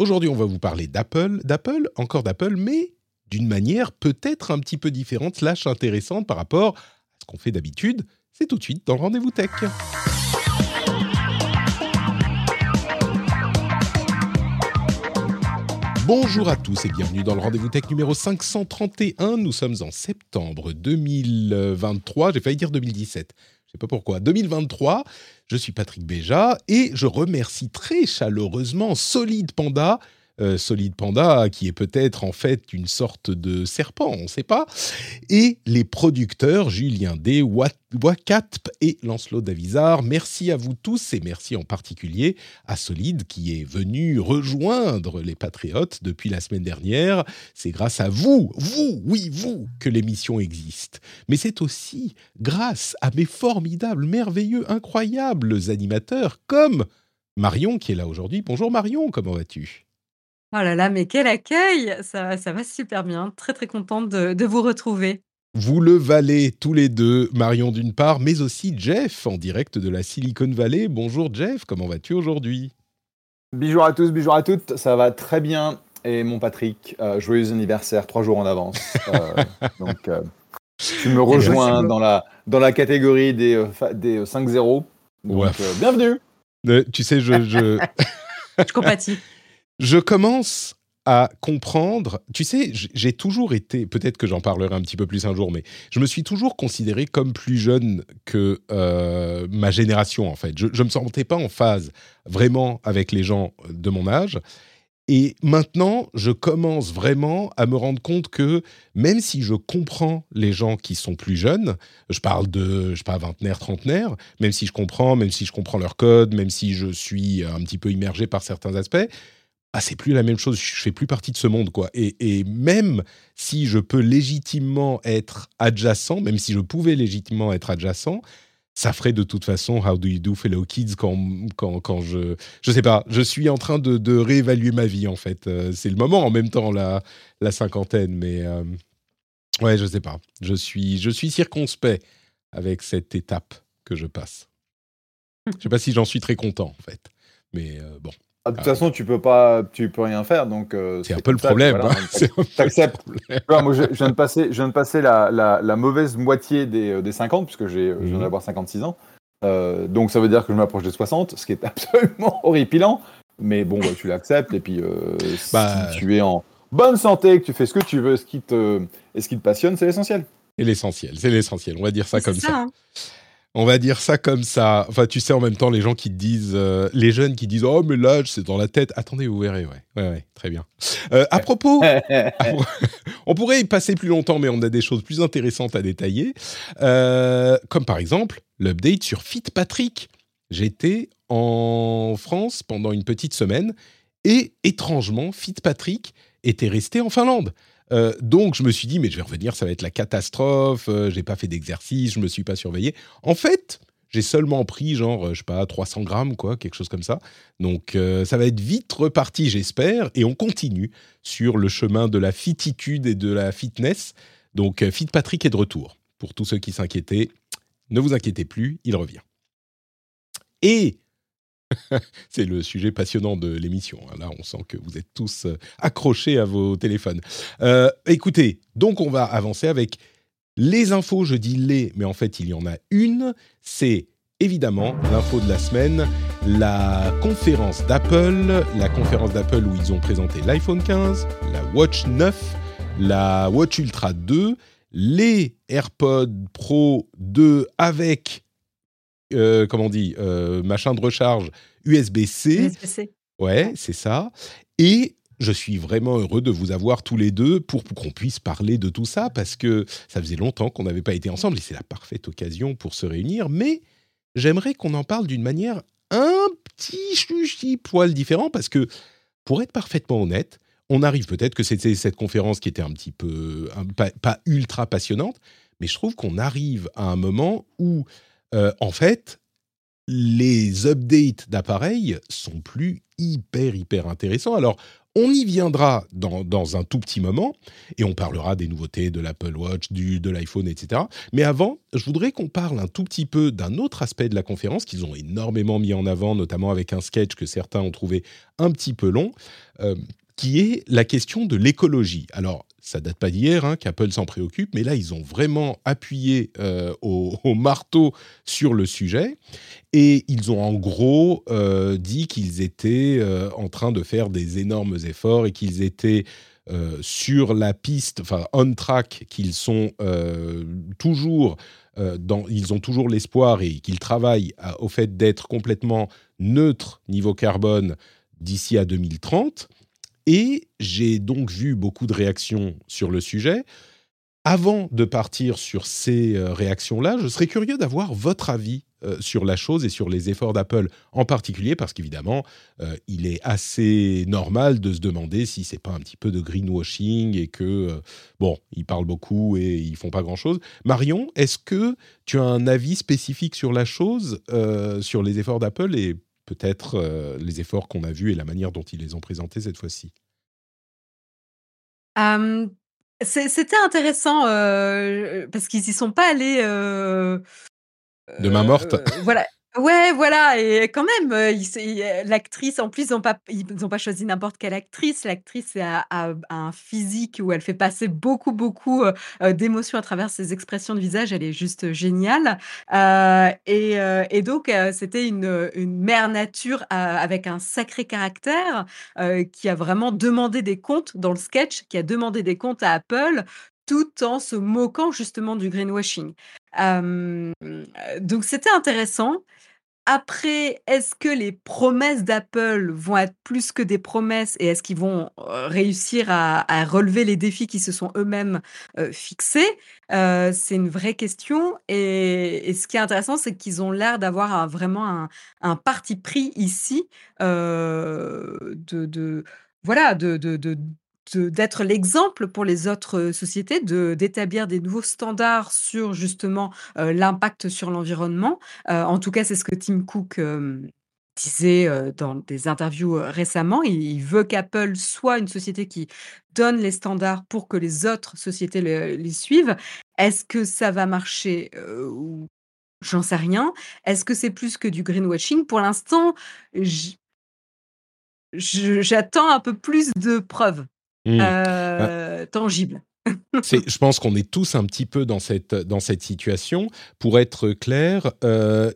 Aujourd'hui, on va vous parler d'Apple, d'Apple, encore d'Apple, mais d'une manière peut-être un petit peu différente, slash intéressante par rapport à ce qu'on fait d'habitude. C'est tout de suite dans le rendez-vous tech. Bonjour à tous et bienvenue dans le rendez-vous tech numéro 531. Nous sommes en septembre 2023. J'ai failli dire 2017. Sais pas pourquoi. 2023. Je suis Patrick Béja et je remercie très chaleureusement Solid Panda. Euh, Solid Panda, qui est peut-être en fait une sorte de serpent, on ne sait pas, et les producteurs Julien D, Wa- Wakatp et Lancelot Davizard. Merci à vous tous et merci en particulier à Solid qui est venu rejoindre les Patriotes depuis la semaine dernière. C'est grâce à vous, vous, oui, vous, que l'émission existe. Mais c'est aussi grâce à mes formidables, merveilleux, incroyables animateurs comme Marion qui est là aujourd'hui. Bonjour Marion, comment vas-tu? Oh là là, mais quel accueil! Ça ça va super bien. Très, très contente de de vous retrouver. Vous le valez tous les deux, Marion d'une part, mais aussi Jeff en direct de la Silicon Valley. Bonjour Jeff, comment vas-tu aujourd'hui? Bonjour à tous, bonjour à toutes, ça va très bien. Et mon Patrick, euh, joyeux anniversaire, trois jours en avance. Euh, donc, euh, tu me rejoins beau. dans la, dans la catégorie des, des euh, 5-0. Donc, Ouais. euh, bienvenue. Euh, Tu sais, je, je, Je compatis. Je commence à comprendre. Tu sais, j'ai toujours été, peut-être que j'en parlerai un petit peu plus un jour, mais je me suis toujours considéré comme plus jeune que euh, ma génération, en fait. Je ne me sentais pas en phase vraiment avec les gens de mon âge. Et maintenant, je commence vraiment à me rendre compte que même si je comprends les gens qui sont plus jeunes, je parle de, je sais pas, vingtenaire, trentenaire, même si je comprends, même si je comprends leur code, même si je suis un petit peu immergé par certains aspects, ah, c'est plus la même chose. Je fais plus partie de ce monde, quoi. Et, et même si je peux légitimement être adjacent, même si je pouvais légitimement être adjacent, ça ferait de toute façon How Do You Do Fellow Kids quand, quand, quand je... Je sais pas, je suis en train de, de réévaluer ma vie, en fait. Euh, c'est le moment, en même temps, la, la cinquantaine, mais... euh, ouais, je sais pas. Je suis, je suis circonspect avec cette étape que je passe. Je sais pas si j'en suis très content, en fait. Mais euh, bon, Ah, De toute façon, tu peux pas, tu peux rien faire. Donc, euh, c'est un peu le ça, problème. voilà, hein. T'acceptes. moi, je, je viens de passer, je viens de passer la, la, la mauvaise moitié des, euh, des 50, puisque j'ai, je viens Mhm. d'avoir 56 ans. Euh, donc, ça veut dire que je m'approche des 60, ce qui est absolument horripilant. Mais bon, tu l'acceptes. Et puis, euh, Bah, si tu es en bonne santé, que tu fais ce que tu veux, ce qui te, et ce qui te passionne, c'est l'essentiel. C'est l'essentiel, c'est l'essentiel. On va dire ça C'est comme ça. hein. On va dire ça comme ça. Enfin, tu sais, en même temps, les gens qui te disent, euh, les jeunes qui disent, oh, mais l'âge, c'est dans la tête. Attendez, vous verrez, ouais. Ouais, ouais, très bien. Euh, à propos, on pourrait y passer plus longtemps, mais on a des choses plus intéressantes à détailler. Euh, comme par exemple, l'update sur FitPatrick. J'étais en France pendant une petite semaine et étrangement, FitPatrick était resté en Finlande. Euh, donc je me suis dit mais je vais revenir, ça va être la catastrophe. Euh, j'ai pas fait d'exercice, je me suis pas surveillé. En fait, j'ai seulement pris genre euh, je sais pas 300 grammes quoi, quelque chose comme ça. Donc euh, ça va être vite reparti, j'espère, et on continue sur le chemin de la fititude et de la fitness. Donc Fit Patrick est de retour. Pour tous ceux qui s'inquiétaient, ne vous inquiétez plus, il revient. Et c'est le sujet passionnant de l'émission. hein. Là, on sent que vous êtes tous euh, accrochés à vos téléphones. Euh, écoutez, donc on va avancer avec les infos. Je dis les, mais en fait, il y en a une. C'est évidemment l'info de la semaine, la conférence d'Apple, la conférence d'Apple où ils ont présenté l'iPhone 15, la Watch 9, la Watch Ultra 2, les AirPods Pro 2 avec euh, comment on dit, euh, machin de recharge USB-C. USB-C. Ouais, c'est ça. Et je suis vraiment heureux de vous avoir tous les deux pour, pour qu'on puisse parler de tout ça parce que ça faisait longtemps qu'on n'avait pas été ensemble et c'est la parfaite occasion pour se réunir. Mais j'aimerais qu'on en parle d'une manière un petit, poil différent parce que, pour être parfaitement honnête, on arrive peut-être que c'était cette conférence qui était un petit peu pas, ultra passionnante, mais je trouve qu'on arrive à un moment où, euh, en fait, les updates d'appareils sont plus hyper hyper intéressants. Alors, on y viendra dans, un tout petit moment et on parlera des nouveautés de l'Apple Watch, du, de l'iPhone, etc. Mais avant, je voudrais qu'on parle un tout petit peu d'un autre aspect de la conférence qu'ils ont énormément mis en avant, notamment avec un sketch que certains ont trouvé un petit peu long, euh, qui est la question de l'écologie. Alors, ça date pas d'hier hein, qu'Apple s'en préoccupe, mais là, ils ont vraiment appuyé euh, au, marteau sur le sujet. Et ils ont en gros euh, dit qu'ils étaient euh, en train de faire des énormes efforts et qu'ils étaient sur la piste, enfin on track, qu'ils sont toujours dans, ils ont toujours l'espoir et qu'ils travaillent au fait d'être complètement neutres niveau carbone d'ici à 2030. Et j'ai donc vu beaucoup de réactions sur le sujet. Avant de partir sur ces euh, réactions-là, je serais curieux d'avoir votre avis euh, sur la chose et sur les efforts d'Apple en particulier, parce qu'évidemment, euh, il est assez normal de se demander si c'est pas un petit peu de greenwashing et que, bon, ils parlent beaucoup et ils font pas grand-chose. Marion, est-ce que tu as un avis spécifique sur la chose, sur les efforts d'Apple et peut-être euh, les efforts qu'on a vus et la manière dont ils les ont présentés cette fois-ci. c'était intéressant, parce qu'ils y sont pas allés, De main morte? voilà. Ouais, voilà et quand même, l'actrice en plus, ils n'ont pas pas choisi n'importe quelle actrice. L'actrice a un physique où elle fait passer beaucoup, beaucoup, d'émotions à travers ses expressions de visage. Elle est juste géniale, et donc c'était une mère nature, avec un sacré caractère, qui a vraiment demandé des comptes dans le sketch, qui a demandé des comptes à Apple, tout en se moquant justement du greenwashing. donc c'était intéressant. Après, est-ce que les promesses d'Apple vont être plus que des promesses et est-ce qu'ils vont réussir à, relever les défis qui se sont eux-mêmes fixés? C'est une vraie question. Et, ce qui est intéressant, c'est qu'ils ont l'air d'avoir vraiment un, parti pris ici de, voilà, de, d'être l'exemple pour les autres sociétés, de d'établir des nouveaux standards sur justement l'impact sur l'environnement. en tout cas, c'est ce que Tim Cook disait dans des interviews récemment. Il, veut qu'Apple soit une société qui donne les standards pour que les autres sociétés les suivent. Est-ce que ça va marcher J'en sais rien. Est-ce que c'est plus que du greenwashing? Pour l'instant, j'attends un peu plus de preuves. Mmh. Euh, tangible je pense qu'on est tous un petit peu dans cette, dans cette situation. Pour être clair, euh,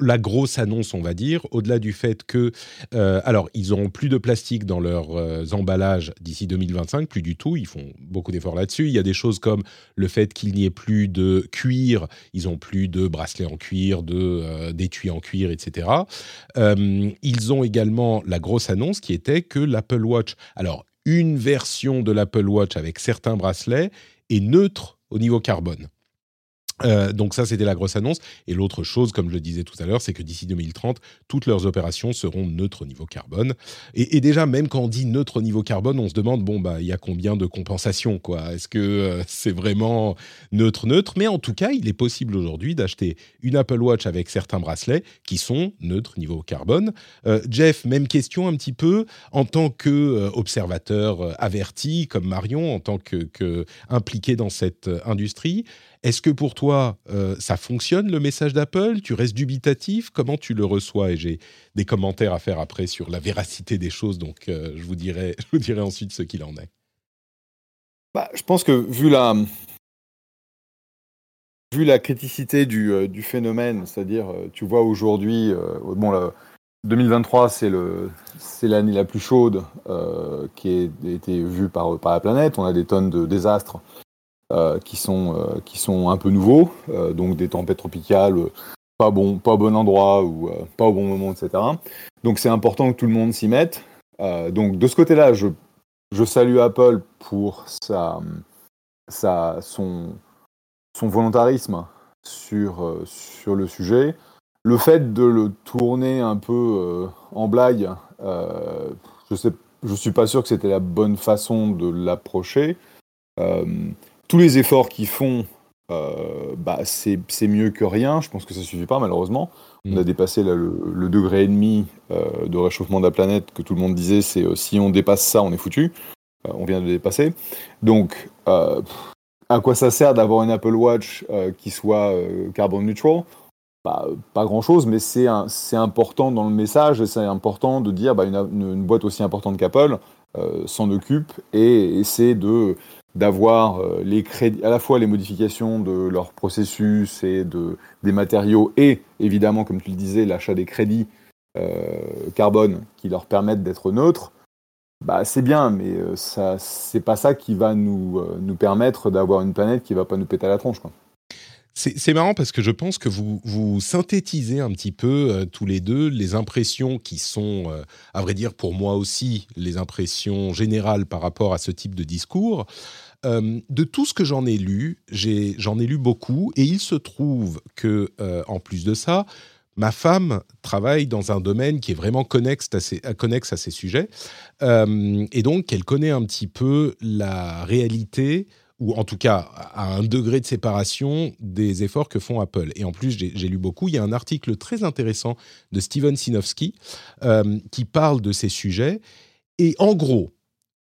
la grosse annonce, on va dire, au-delà du fait que, euh, alors, ils n'auront plus de plastique dans leurs euh, emballages d'ici 2025, plus du tout. Ils font beaucoup d'efforts là-dessus. Il y a des choses comme le fait qu'il n'y ait plus de cuir. Ils n'ont plus de bracelets en cuir, de d'étuis en cuir, etc. ils ont également la grosse annonce qui était que l'Apple Watch, alors une version de l'Apple Watch avec certains bracelets est neutre au niveau carbone. Euh, donc ça, c'était la grosse annonce. Et l'autre chose, comme je le disais tout à l'heure, c'est que d'ici 2030, toutes leurs opérations seront neutres au niveau carbone. Et, déjà, même quand on dit neutre au niveau carbone, on se demande, bon, bah, il y a combien de compensations, quoi? Est-ce que euh, c'est vraiment neutre, neutre? Mais en tout cas, il est possible aujourd'hui d'acheter une Apple Watch avec certains bracelets qui sont neutres au niveau carbone. Euh, Jeff, même question un petit peu, en tant qu'observateur averti, comme Marion, en tant que, que impliqué dans cette industrie, est-ce que pour toi, euh, ça fonctionne le message d'Apple? Tu restes dubitatif? Comment tu le reçois? Et j'ai des commentaires à faire après sur la véracité des choses, donc euh, je, vous dirai, je vous dirai ensuite ce qu'il en est. Bah, je pense que vu la, vu la criticité du, euh, du phénomène, c'est-à-dire, tu vois aujourd'hui, bon, 2023, c'est l'année la plus chaude qui a été vue par, la planète. On a des tonnes de désastres qui, sont, euh, qui sont un peu nouveaux, euh, donc des tempêtes tropicales, pas, bon, pas bon endroit ou pas au bon moment, etc. Donc c'est important que tout le monde s'y mette. donc de ce côté-là, je, je, salue Apple pour sa, sa, son, son volontarisme sur, sur le sujet. le fait de le tourner un peu en blague, je sais, je suis pas sûr que c'était la bonne façon de l'approcher. Tous les efforts qu'ils font bah, c'est mieux que rien. Je pense que ça suffit pas, malheureusement. On a mm. dépassé le, degré et demi euh, de réchauffement de la planète que tout le monde disait. C'est euh, si on dépasse ça, on est foutu. Euh, on vient de le dépasser. Donc, à quoi ça sert d'avoir une Apple Watch qui soit carbon neutral? Bah, Pas grand-chose, mais c'est important dans le message. C'est important de dire bah, une, une, boîte aussi importante qu'Apple s'en occupe et essaie de d'avoir euh, à la fois les modifications de leur processus et de, des matériaux, et évidemment, comme tu le disais, l'achat des crédits euh, carbone qui leur permettent d'être neutres, bah, c'est bien, mais euh, ça, c'est pas ça qui va nous, nous permettre d'avoir une planète qui va pas nous péter à la tronche. Quoi. C'est marrant parce que je pense que vous, vous synthétisez un petit peu tous les deux les impressions qui sont, à vrai dire pour moi aussi, les impressions générales par rapport à ce type de discours. Euh, de tout ce que j'en ai lu, j'en ai, lu beaucoup, et il se trouve que, euh, en plus de ça, ma femme travaille dans un domaine qui est vraiment connexe à ces, sujets, euh, et donc elle connaît un petit peu la réalité ou en tout cas à un degré de séparation des efforts que font Apple. Et en plus, j'ai lu beaucoup. Il y a un article très intéressant de Steven Sinofsky qui parle de ces sujets. Et en gros,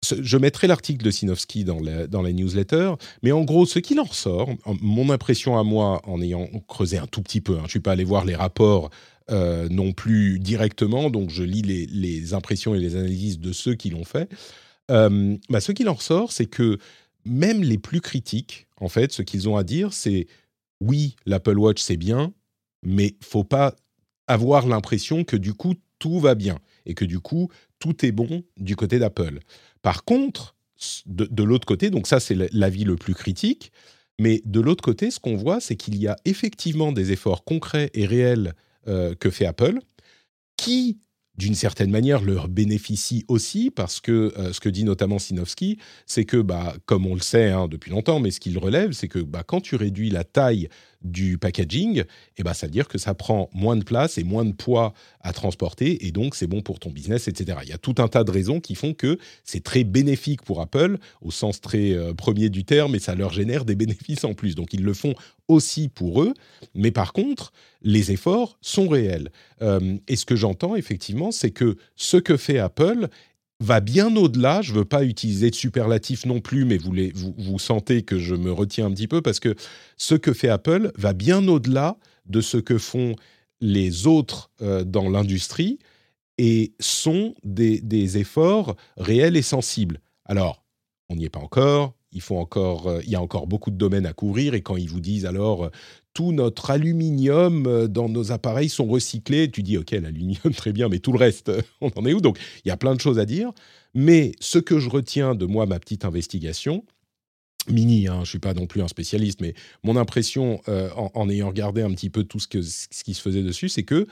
je mettrai l'article de Sinofsky dans la, dans newsletter, mais en gros, ce qu'il en ressort, mon impression à moi, en ayant creusé un tout petit peu, hein, je ne suis pas allé voir les rapports euh, non plus directement, donc je lis les, impressions et les analyses de ceux qui l'ont fait. Euh, bah, ce qu'il en ressort, c'est que même les plus critiques, en fait, ce qu'ils ont à dire, c'est oui, l'Apple Watch c'est bien, mais faut pas avoir l'impression que du coup tout va bien et que du coup tout est bon du côté d'Apple. Par contre, de, l'autre côté, donc ça c'est l'avis le plus critique, mais de l'autre côté, ce qu'on voit, c'est qu'il y a effectivement des efforts concrets et réels euh, que fait Apple, qui d'une certaine manière, leur bénéficie aussi, parce que euh, ce que dit notamment Sinofsky, c'est que, bah, comme on le sait hein, depuis longtemps, mais ce qu'il relève, c'est que bah, quand tu réduis la taille du packaging, eh bah, ça veut dire que ça prend moins de place et moins de poids à transporter, et donc c'est bon pour ton business, etc. Il y a tout un tas de raisons qui font que c'est très bénéfique pour Apple, au sens très euh, premier du terme, et ça leur génère des bénéfices en plus. Donc ils le font aussi pour eux, mais par contre, les efforts sont réels. Euh, et ce que j'entends effectivement, c'est que ce que fait Apple va bien au-delà. Je ne veux pas utiliser de superlatif non plus, mais vous, sentez que je me retiens un petit peu parce que ce que fait Apple va bien au-delà de ce que font les autres euh, dans l'industrie et sont des, efforts réels et sensibles. Alors, on n'y est pas encore. Il, faut encore, euh, il y a encore beaucoup de domaines à couvrir et quand ils vous disent alors euh, tout notre aluminium dans nos appareils sont recyclés. Tu dis, OK, l'aluminium, très bien, mais tout le reste, on en est où? Donc, il y a plein de choses à dire. Mais ce que je retiens de moi, ma petite investigation, mini, hein, je ne suis pas non plus un spécialiste, mais mon impression euh, en, ayant regardé un petit peu tout ce, ce qui se faisait dessus, c'est que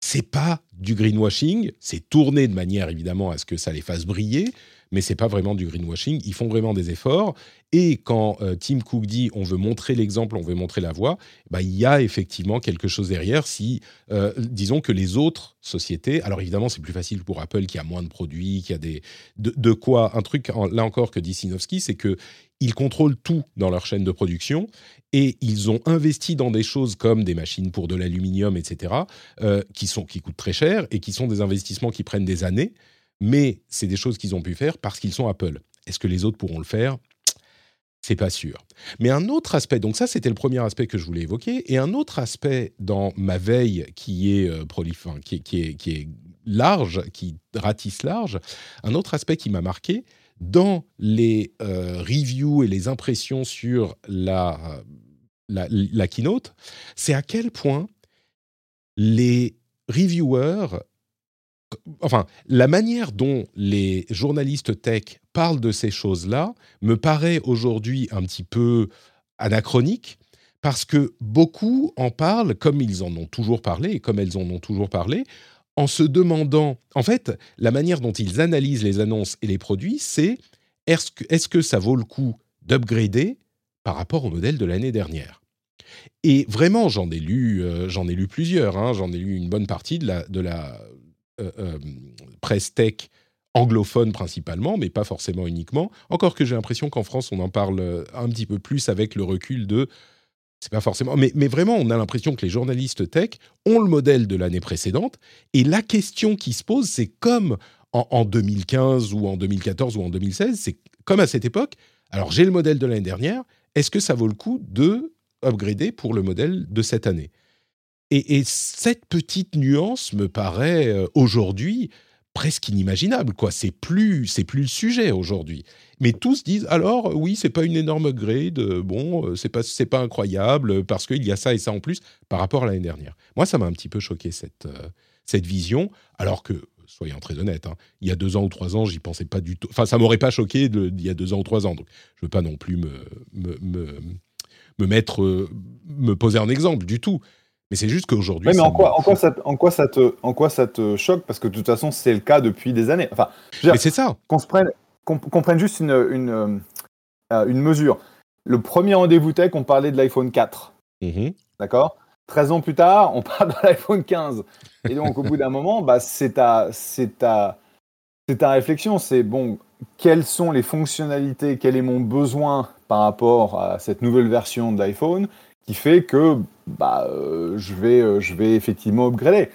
c'est pas du greenwashing, c'est tourné de manière évidemment à ce que ça les fasse briller, mais c'est pas vraiment du greenwashing. Ils font vraiment des efforts. Et quand euh, Tim Cook dit on veut montrer l'exemple, on veut montrer la voie, bah, il y a effectivement quelque chose derrière. Si, euh, disons que les autres sociétés, alors évidemment c'est plus facile pour Apple qui a moins de produits, qui a des de, quoi un truc là encore que dit Sinofsky, c'est que ils contrôlent tout dans leur chaîne de production et ils ont investi dans des choses comme des machines pour de l'aluminium, etc., euh, qui, sont, qui coûtent très cher et qui sont des investissements qui prennent des années mais c'est des choses qu'ils ont pu faire parce qu'ils sont Apple. Est-ce que les autres pourront le faire? C'est pas sûr. Mais un autre aspect, donc ça c'était le premier aspect que je voulais évoquer, et un autre aspect dans ma veille qui est, euh, qui, est, qui est large, qui ratisse large, un autre aspect qui m'a marqué, dans les euh, reviews et les impressions sur la, la, la keynote, c'est à quel point les reviewers enfin, la manière dont les journalistes tech parlent de ces choses-là me paraît aujourd'hui un petit peu anachronique parce que beaucoup en parlent comme ils en ont toujours parlé et comme elles en ont toujours parlé en se demandant, en fait, la manière dont ils analysent les annonces et les produits, c'est est-ce que, ça vaut le coup d'upgrader par rapport au modèle de l'année dernière? Et vraiment, j'en ai lu, j'en ai lu plusieurs. Hein. j'en ai lu une bonne partie de la presse tech anglophone principalement, mais pas forcément uniquement. Encore que j'ai l'impression qu'en France, on en parle un petit peu plus avec le recul de c'est pas forcément, mais, mais, vraiment, on a l'impression que les journalistes tech ont le modèle de l'année précédente. Et la question qui se pose, c'est comme en, 2015 ou en 2014 ou en 2016, c'est comme à cette époque. Alors, j'ai le modèle de l'année dernière. Est-ce que ça vaut le coup de upgrader pour le modèle de cette année? Et, et, cette petite nuance me paraît euh, aujourd'hui presque inimaginable. Quoi, c'est plus, c'est plus le sujet aujourd'hui. Mais tous disent alors oui, c'est pas une énorme grade, euh, bon, euh, c'est pas c'est pas incroyable parce qu'il y a ça et ça en plus par rapport à l'année dernière. Moi, ça m'a un petit peu choqué cette cette vision, alors que soyons très honnêtes, hein, il y a deux ans ou trois ans, j'y pensais pas du tout. Enfin, ça m'aurait pas choqué il y a deux ans ou trois ans. Donc, je veux pas non plus me me, me, mettre me poser un exemple du tout. Mais c'est juste qu'aujourd'hui. mais en quoi, en, quoi ça, en, quoi ça te, en quoi ça te choque? Parce que de toute façon, c'est le cas depuis des années. Enfin, mais c'est ça. Qu'on se prenne, qu'on prenne juste une, une, euh, une, mesure. Le premier rendez-vous tech, on parlait de l'iPhone 4. Mm-hmm. D'accord? 13 ans plus tard, on parle de l'iPhone 15. Et donc, au bout d'un moment, bah, c'est ta, ta, ta réflexion. C'est bon, quelles sont les fonctionnalités, quel est mon besoin par rapport à cette nouvelle version de l'iPhone qui fait que bah, euh, je, vais, euh, je vais effectivement upgrader.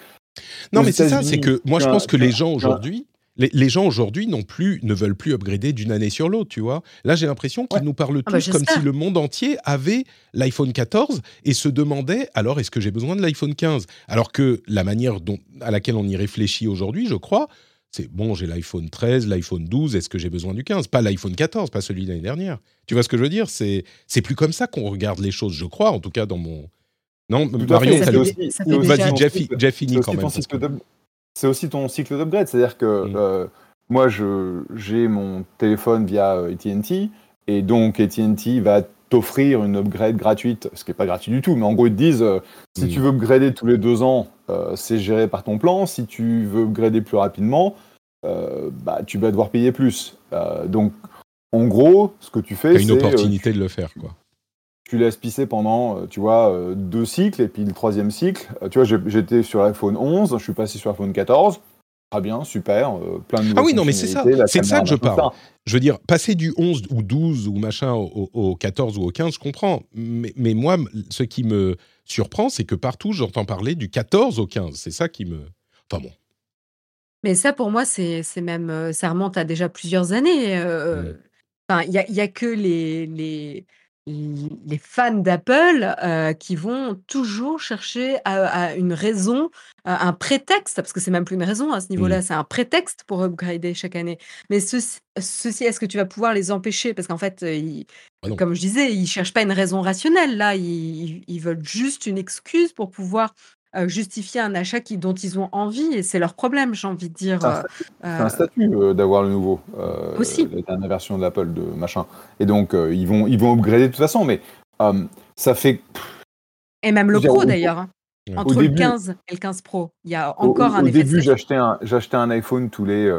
Non, mais c'est ça, c'est que moi, je pense que les gens aujourd'hui, les, gens aujourd'hui non plus ne veulent plus upgrader d'une année sur l'autre, tu vois. Là, j'ai l'impression qu'ils nous parlent ah bah, tous comme si le monde entier avait l'iPhone 14 et se demandait alors est-ce que j'ai besoin de l'iPhone 15 Alors que la manière dont, à laquelle on y réfléchit aujourd'hui, je crois, c'est bon, j'ai l'iPhone 13, l'iPhone 12, est-ce que j'ai besoin du 15 Pas l'iPhone 14, pas celui de l'année dernière. Tu vois ce que je veux dire? C'est c'est plus comme ça qu'on regarde les choses, je crois, en tout cas dans mon. Non, Marion, vas-y, Jeff, Jeff finit quand même. C'est aussi ton cycle d'upgrade, c'est-à-dire que mm. euh, moi, j'ai mon téléphone via euh, AT&T, et donc AT&T va t'offrir une upgrade gratuite, ce qui n'est pas gratuit du tout, mais en gros, ils te disent, euh, si mm. tu veux upgrader tous les deux ans, c'est géré par ton plan, si tu veux upgrader plus rapidement, bah, tu vas devoir payer plus. donc, en gros, ce que tu fais, c'est... une opportunité de le faire, quoi tu laisses pisser pendant, tu vois, deux cycles, et puis le troisième cycle, tu vois, j'étais sur l'iPhone 11, je suis passé sur l'iPhone 14, Très bien, super, euh, plein de Ah oui, non, mais c'est ça, c'est de ça que je parle. Je veux dire, passer du 11 ou 12 ou machin au, 14 ou au 15, je comprends. Mais, mais moi, ce qui me surprend, c'est que partout, j'entends parler du 14 au 15. C'est ça qui me. Enfin bon. Mais ça, pour moi, c'est même. Euh, ça remonte à déjà plusieurs années. Euh, enfin, il n'y a, y a que les, les les fans d'Apple euh, qui vont toujours chercher à, une raison, un prétexte, parce que c'est même plus une raison à ce niveau-là, mmh. c'est un prétexte pour upgrader chaque année. Mais ceci, est-ce que tu vas pouvoir les empêcher? Parce qu'en fait, ah comme je disais, ils cherchent pas une raison rationnelle. Là, ils veulent juste une excuse pour pouvoir euh, justifier un achat qui, dont ils ont envie et c'est leur problème, j'ai envie de dire. C'est un, statut euh, euh, d'avoir le nouveau. Aussi. La dernière version de l'Apple de machin. Et donc, ils, vont, ils vont upgrader de toute façon, mais ça fait. Et même le Pro d'ailleurs. Hein. Entre le 15 et le 15 Pro, il y a encore un effet. Au début, j'achetais un, j'achetais un iPhone tous les,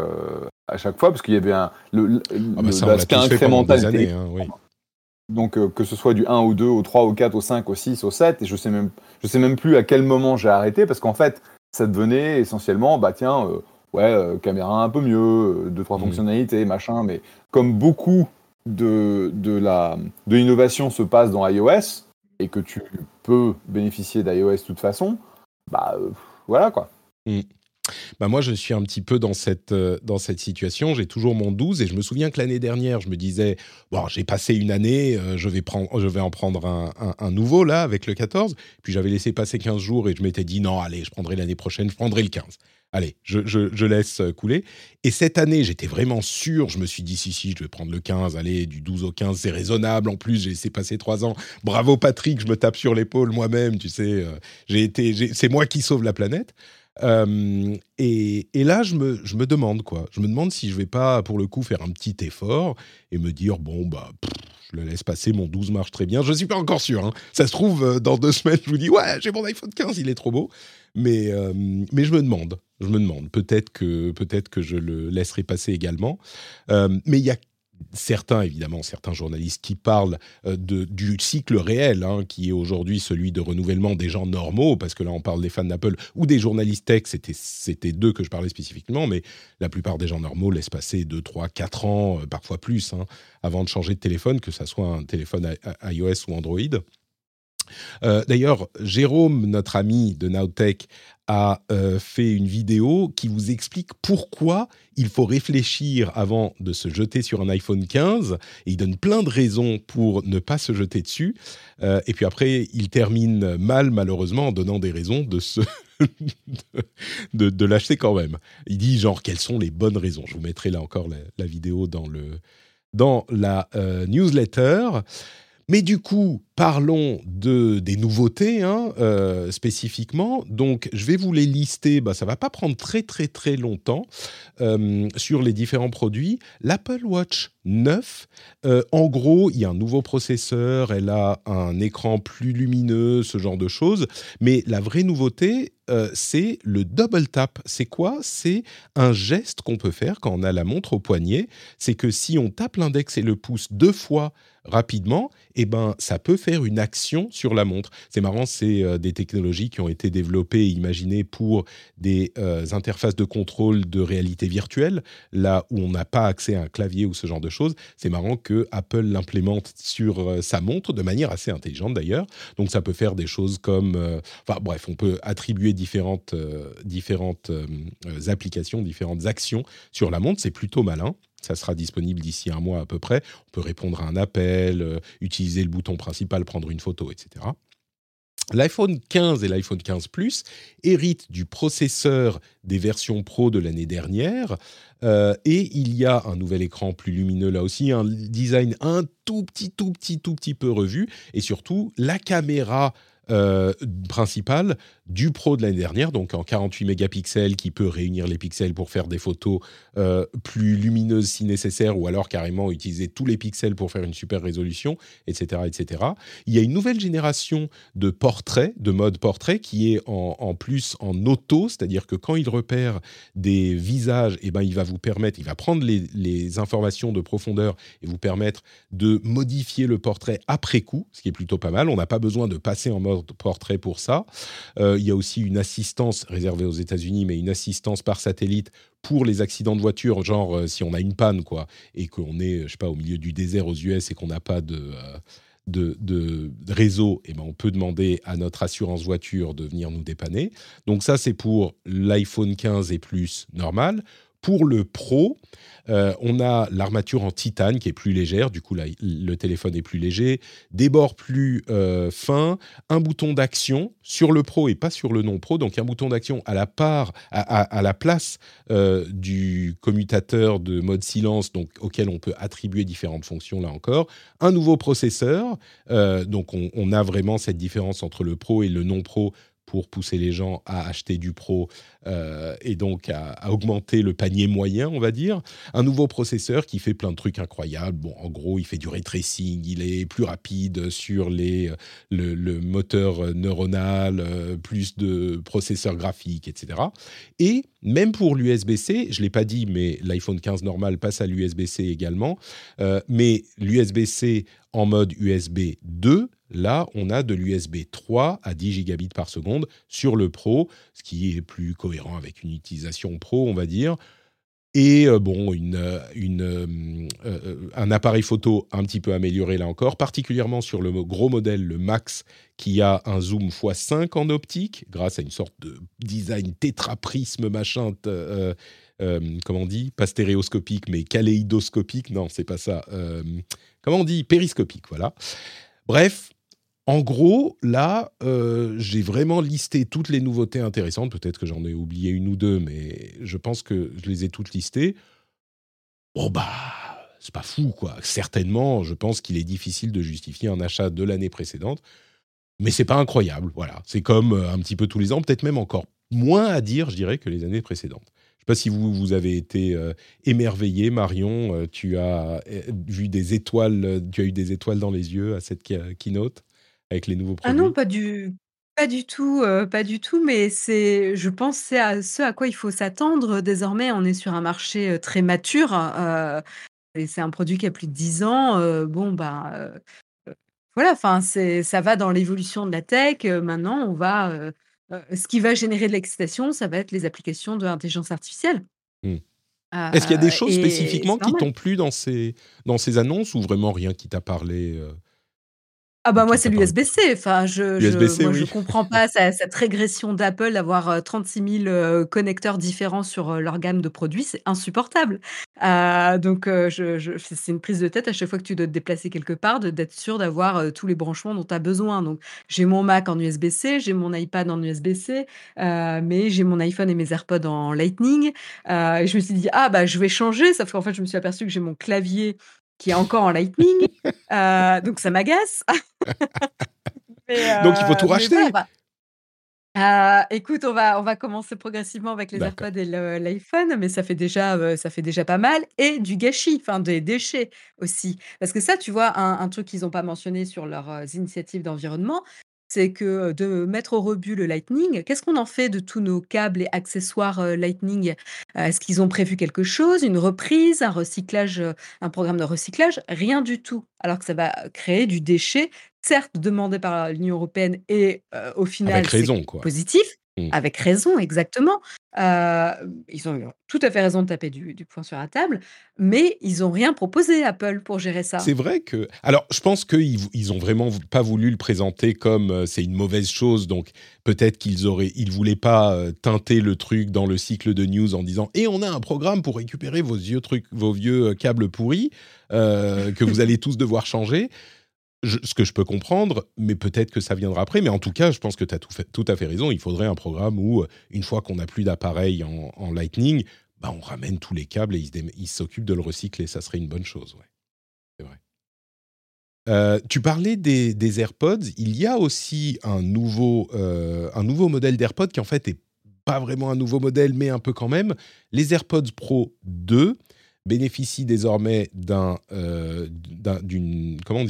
à chaque fois parce qu'il y avait un, le, ah bah l'aspect incrémental. Années, hein, oui. Donc euh, que ce soit du 1 au 2, au 3, au 4, au 5, au 6, au 7, et je sais même, je sais même plus à quel moment j'ai arrêté, parce qu'en fait, ça devenait essentiellement, bah tiens, euh, ouais, euh, caméra un peu mieux, deux, trois mmh. fonctionnalités, machin, mais comme beaucoup de, de la de l'innovation se passe dans iOS, et que tu peux bénéficier d'iOS de toute façon, bah voilà quoi. Mmh. Bah moi, je suis un petit peu dans cette, euh, dans cette situation. J'ai toujours mon 12 et je me souviens que l'année dernière, je me disais, bon, j'ai passé une année, euh, je, vais prendre, je vais en prendre un, nouveau là avec le 14. Puis j'avais laissé passer 15 jours et je m'étais dit, non, allez, je prendrai l'année prochaine, je prendrai le 15. Allez, je, laisse couler. Et cette année, j'étais vraiment sûr. Je me suis dit, si, si, je vais prendre le 15. Allez, du 12 au 15, c'est raisonnable. En plus, j'ai laissé passer 3 ans. Bravo Patrick, je me tape sur l'épaule moi-même. Tu sais, euh, j'ai été, c'est moi qui sauve la planète. Euh, et, là, je me, je me, demande quoi. Je me demande si je vais pas, pour le coup, faire un petit effort et me dire bon bah, je le laisse passer. Mon 12 marche très bien. Je suis pas encore sûr. Hein. Ça se trouve euh, dans deux semaines, je vous dis ouais, j'ai mon iPhone 15, il est trop beau. Mais euh, mais je me demande. Je me demande. Peut-être que peut-être que je le laisserai passer également. mais il y a certains, évidemment, certains journalistes qui parlent euh, de, du cycle réel, hein, qui est aujourd'hui celui de renouvellement des gens normaux, parce que là, on parle des fans d'Apple ou des journalistes tech, c'était d'eux que je parlais spécifiquement, mais la plupart des gens normaux laissent passer 2, 3, 4 ans, euh, parfois plus, hein, avant de changer de téléphone, que ce soit un téléphone iOS ou Android. Euh, d'ailleurs, Jérôme, notre ami de Nowtech, a euh, fait une vidéo qui vous explique pourquoi il faut réfléchir avant de se jeter sur un iPhone 15. Et il donne plein de raisons pour ne pas se jeter dessus. Euh, et puis après, il termine mal, malheureusement, en donnant des raisons de se de, l'acheter quand même. Il dit genre quelles sont les bonnes raisons? Je vous mettrai là encore la, vidéo dans le dans la newsletter. Mais du coup, parlons de, des nouveautés hein, euh, spécifiquement. Donc, je vais vous les lister. Bah, ça va pas prendre très très très longtemps euh, sur les différents produits. L'Apple Watch 9, euh, en gros, il y a un nouveau processeur. Elle a un écran plus lumineux, ce genre de choses. Mais la vraie nouveauté, c'est le double tap. C'est quoi? C'est un geste qu'on peut faire quand on a la montre au poignet. C'est que si on tape l'index et le pouce deux fois rapidement, eh ben, ça peut faire une action sur la montre. C'est marrant, c'est euh, des technologies qui ont été développées et imaginées pour des euh, interfaces de contrôle de réalité virtuelle, là où on n'a pas accès à un clavier ou ce genre de choses. C'est marrant que Apple l'implémente sur euh, sa montre de manière assez intelligente d'ailleurs. Donc ça peut faire des choses comme, enfin bref, on peut attribuer différentes différentes applications, différentes actions sur la montre. C'est plutôt malin. Ça sera disponible d'ici un mois à peu près. On peut répondre à un appel, euh, utiliser le bouton principal, prendre une photo, etc. L'iPhone 15 et l'iPhone 15 Plus héritent du processeur des versions Pro de l'année dernière. Euh, et il y a un nouvel écran plus lumineux là aussi, un design un tout petit, tout petit, tout petit peu revu. Et surtout, la caméra euh, principal du Pro de l'année dernière, donc en 48 mégapixels, qui peut réunir les pixels pour faire des photos euh, plus lumineuses si nécessaire, ou alors carrément utiliser tous les pixels pour faire une super résolution, etc., etc. Il y a une nouvelle génération de portraits, de mode portrait, qui est en, plus en auto, c'est-à-dire que quand il repère des visages, eh ben, il va vous permettre, il va prendre les, les informations de profondeur et vous permettre de modifier le portrait après coup, ce qui est plutôt pas mal. On n'a pas besoin de passer en mode portrait pour ça. Euh, il y a aussi une assistance réservée aux États-Unis, mais une assistance par satellite pour les accidents de voiture, genre euh, si on a une panne, quoi, et qu'on est, je sais pas, au milieu du désert aux US et qu'on n'a pas de, euh, de, de, réseau, et eh ben on peut demander à notre assurance voiture de venir nous dépanner. Donc ça, c'est pour l'iPhone 15 et plus normal. Pour le Pro, euh, on a l'armature en titane qui est plus légère, du coup le téléphone est plus léger, des bords plus euh, fins, un bouton d'action sur le Pro et pas sur le non Pro, donc un bouton d'action à la place euh, du commutateur de mode silence, auquel on peut attribuer différentes fonctions là encore, un nouveau processeur, donc on, on a vraiment cette différence entre le Pro et le non Pro pour pousser les gens à acheter du pro euh, et donc à, augmenter le panier moyen, on va dire. Un nouveau processeur qui fait plein de trucs incroyables. Bon, en gros, il fait du ray il est plus rapide sur les, le, moteur neuronal, euh, plus de processeurs graphiques, etc. Et même pour l'USB-C, je ne l'ai pas dit, mais l'iPhone 15 normal passe à l'USB-C également. Euh, mais l'USB-C en mode USB 2 Là, on a de l'USB 3 à 10 gigabits par seconde sur le Pro, ce qui est plus cohérent avec une utilisation Pro, on va dire. Et euh, bon, une, euh, euh, un appareil photo un petit peu amélioré là encore, particulièrement sur le gros modèle, le Max, qui a un zoom x5 en optique, grâce à une sorte de design tétraprisme machin. comment on dit? Pas stéréoscopique, mais kaléidoscopique. Non, c'est pas ça. Comment on dit Périscopique, voilà. Bref, en gros, là, euh, j'ai vraiment listé toutes les nouveautés intéressantes. Peut-être que j'en ai oublié une ou deux, mais je pense que je les ai toutes listées. Bon, bah, c'est pas fou, quoi. Certainement, je pense qu'il est difficile de justifier un achat de l'année précédente, mais c'est pas incroyable. Voilà, c'est comme euh, un petit peu tous les ans, peut-être même encore moins à dire, je dirais, que les années précédentes. Sais pas si vous, vous avez été euh, émerveillé, Marion. tu as vu des étoiles, tu as eu des étoiles dans les yeux à cette keynote avec les nouveaux Ah non, pas du pas du tout, euh, pas du tout, mais c'est je pense c'est à ce à quoi il faut s'attendre. Désormais, on est sur un marché, euh, très mature, euh, et c'est un produit qui a plus de 10 ans, bon, ben, voilà, enfin, c'est ça va dans l'évolution de la tech, maintenant on va, ce qui va générer de l'excitation, ça va être les applications de l'intelligence artificielle. Mmh. Est-ce qu'il y a des choses spécifiquement qui t'ont plu dans ces dans ces annonces ou vraiment rien qui t'a parlé, Ah bah, moi, c'est l'USB-C. Enfin, je je je comprends pas ce cette régression d'Apple d'avoir, heu, 36 000, heu, connecteurs différents sur, heu, leur gamme de produits, c'est insupportable. Donc je je c'est une prise de tête à chaque fois que tu dois te déplacer quelque part, de d'être sûr d'avoir, tous les branchements dont tu as besoin. Donc j'ai mon Mac en USB-C, j'ai mon iPad en USB-C, mais j'ai mon iPhone et mes AirPods en Lightning. Et je me suis dit: «Ah bah, je vais changer», sauf qu'en fait, je me suis aperçue que j'ai mon clavier qui est encore en Lightning, heu, donc ça m'agace. Mais Donc il faut tout voilà, racheter? bah heu, écoute, on va on va commencer progressivement avec les. AirPods et l'iPhone, mais ça fait déjà, ça fait déjà pas mal et du gâchis, enfin des déchets aussi. Parce que ça, tu vois, un un truc qu'ils ont pas mentionné sur leurs, initiatives d'environnement, c'est que, de mettre au rebut le Lightning, qu'est-ce qu'on en fait de tous nos câbles et accessoires, heu, Lightning? Heu, est-ce qu'ils ont prévu quelque chose, une reprise, un recyclage, heu, un programme de recyclage? Rien du tout. Alors que ça va créer du déchet, certes demandé par l'Union européenne et au Avec final, c'est raison, quoi. positif, Mmh. avec raison, exactement. Heu, ils ont eu tout à fait raison de taper du du poing sur la table, mais ils ont rien proposé Apple pour gérer ça. C'est vrai que alors je pense qu'ils ils ont vraiment pas voulu le présenter comme, heu, c'est une mauvaise chose, donc peut-être qu'ils auraient ils voulaient pas, heu, teinter le truc dans le cycle de news en disant: «Et on a un programme pour récupérer vos vieux trucs vos vieux, câbles pourris, que vous allez tous devoir changer». Ce que je peux comprendre, mais peut-être que ça viendra après, mais en tout cas, je pense que tu as tout à fait raison. Il faudrait un programme où, heu, une fois qu'on n'a plus d'appareil en Lightning, bah, on ramène tous les câbles et ils s'occupent de le recycler. Ça serait une bonne chose, ouais, c'est vrai. Heu, tu parlais des AirPods. Il y a aussi un nouveau, heu, un nouveau modèle d'AirPods qui en fait est pas vraiment un nouveau modèle, mais un peu quand même. Les AirPods Pro 2 bénéficient désormais d'un, d'une comment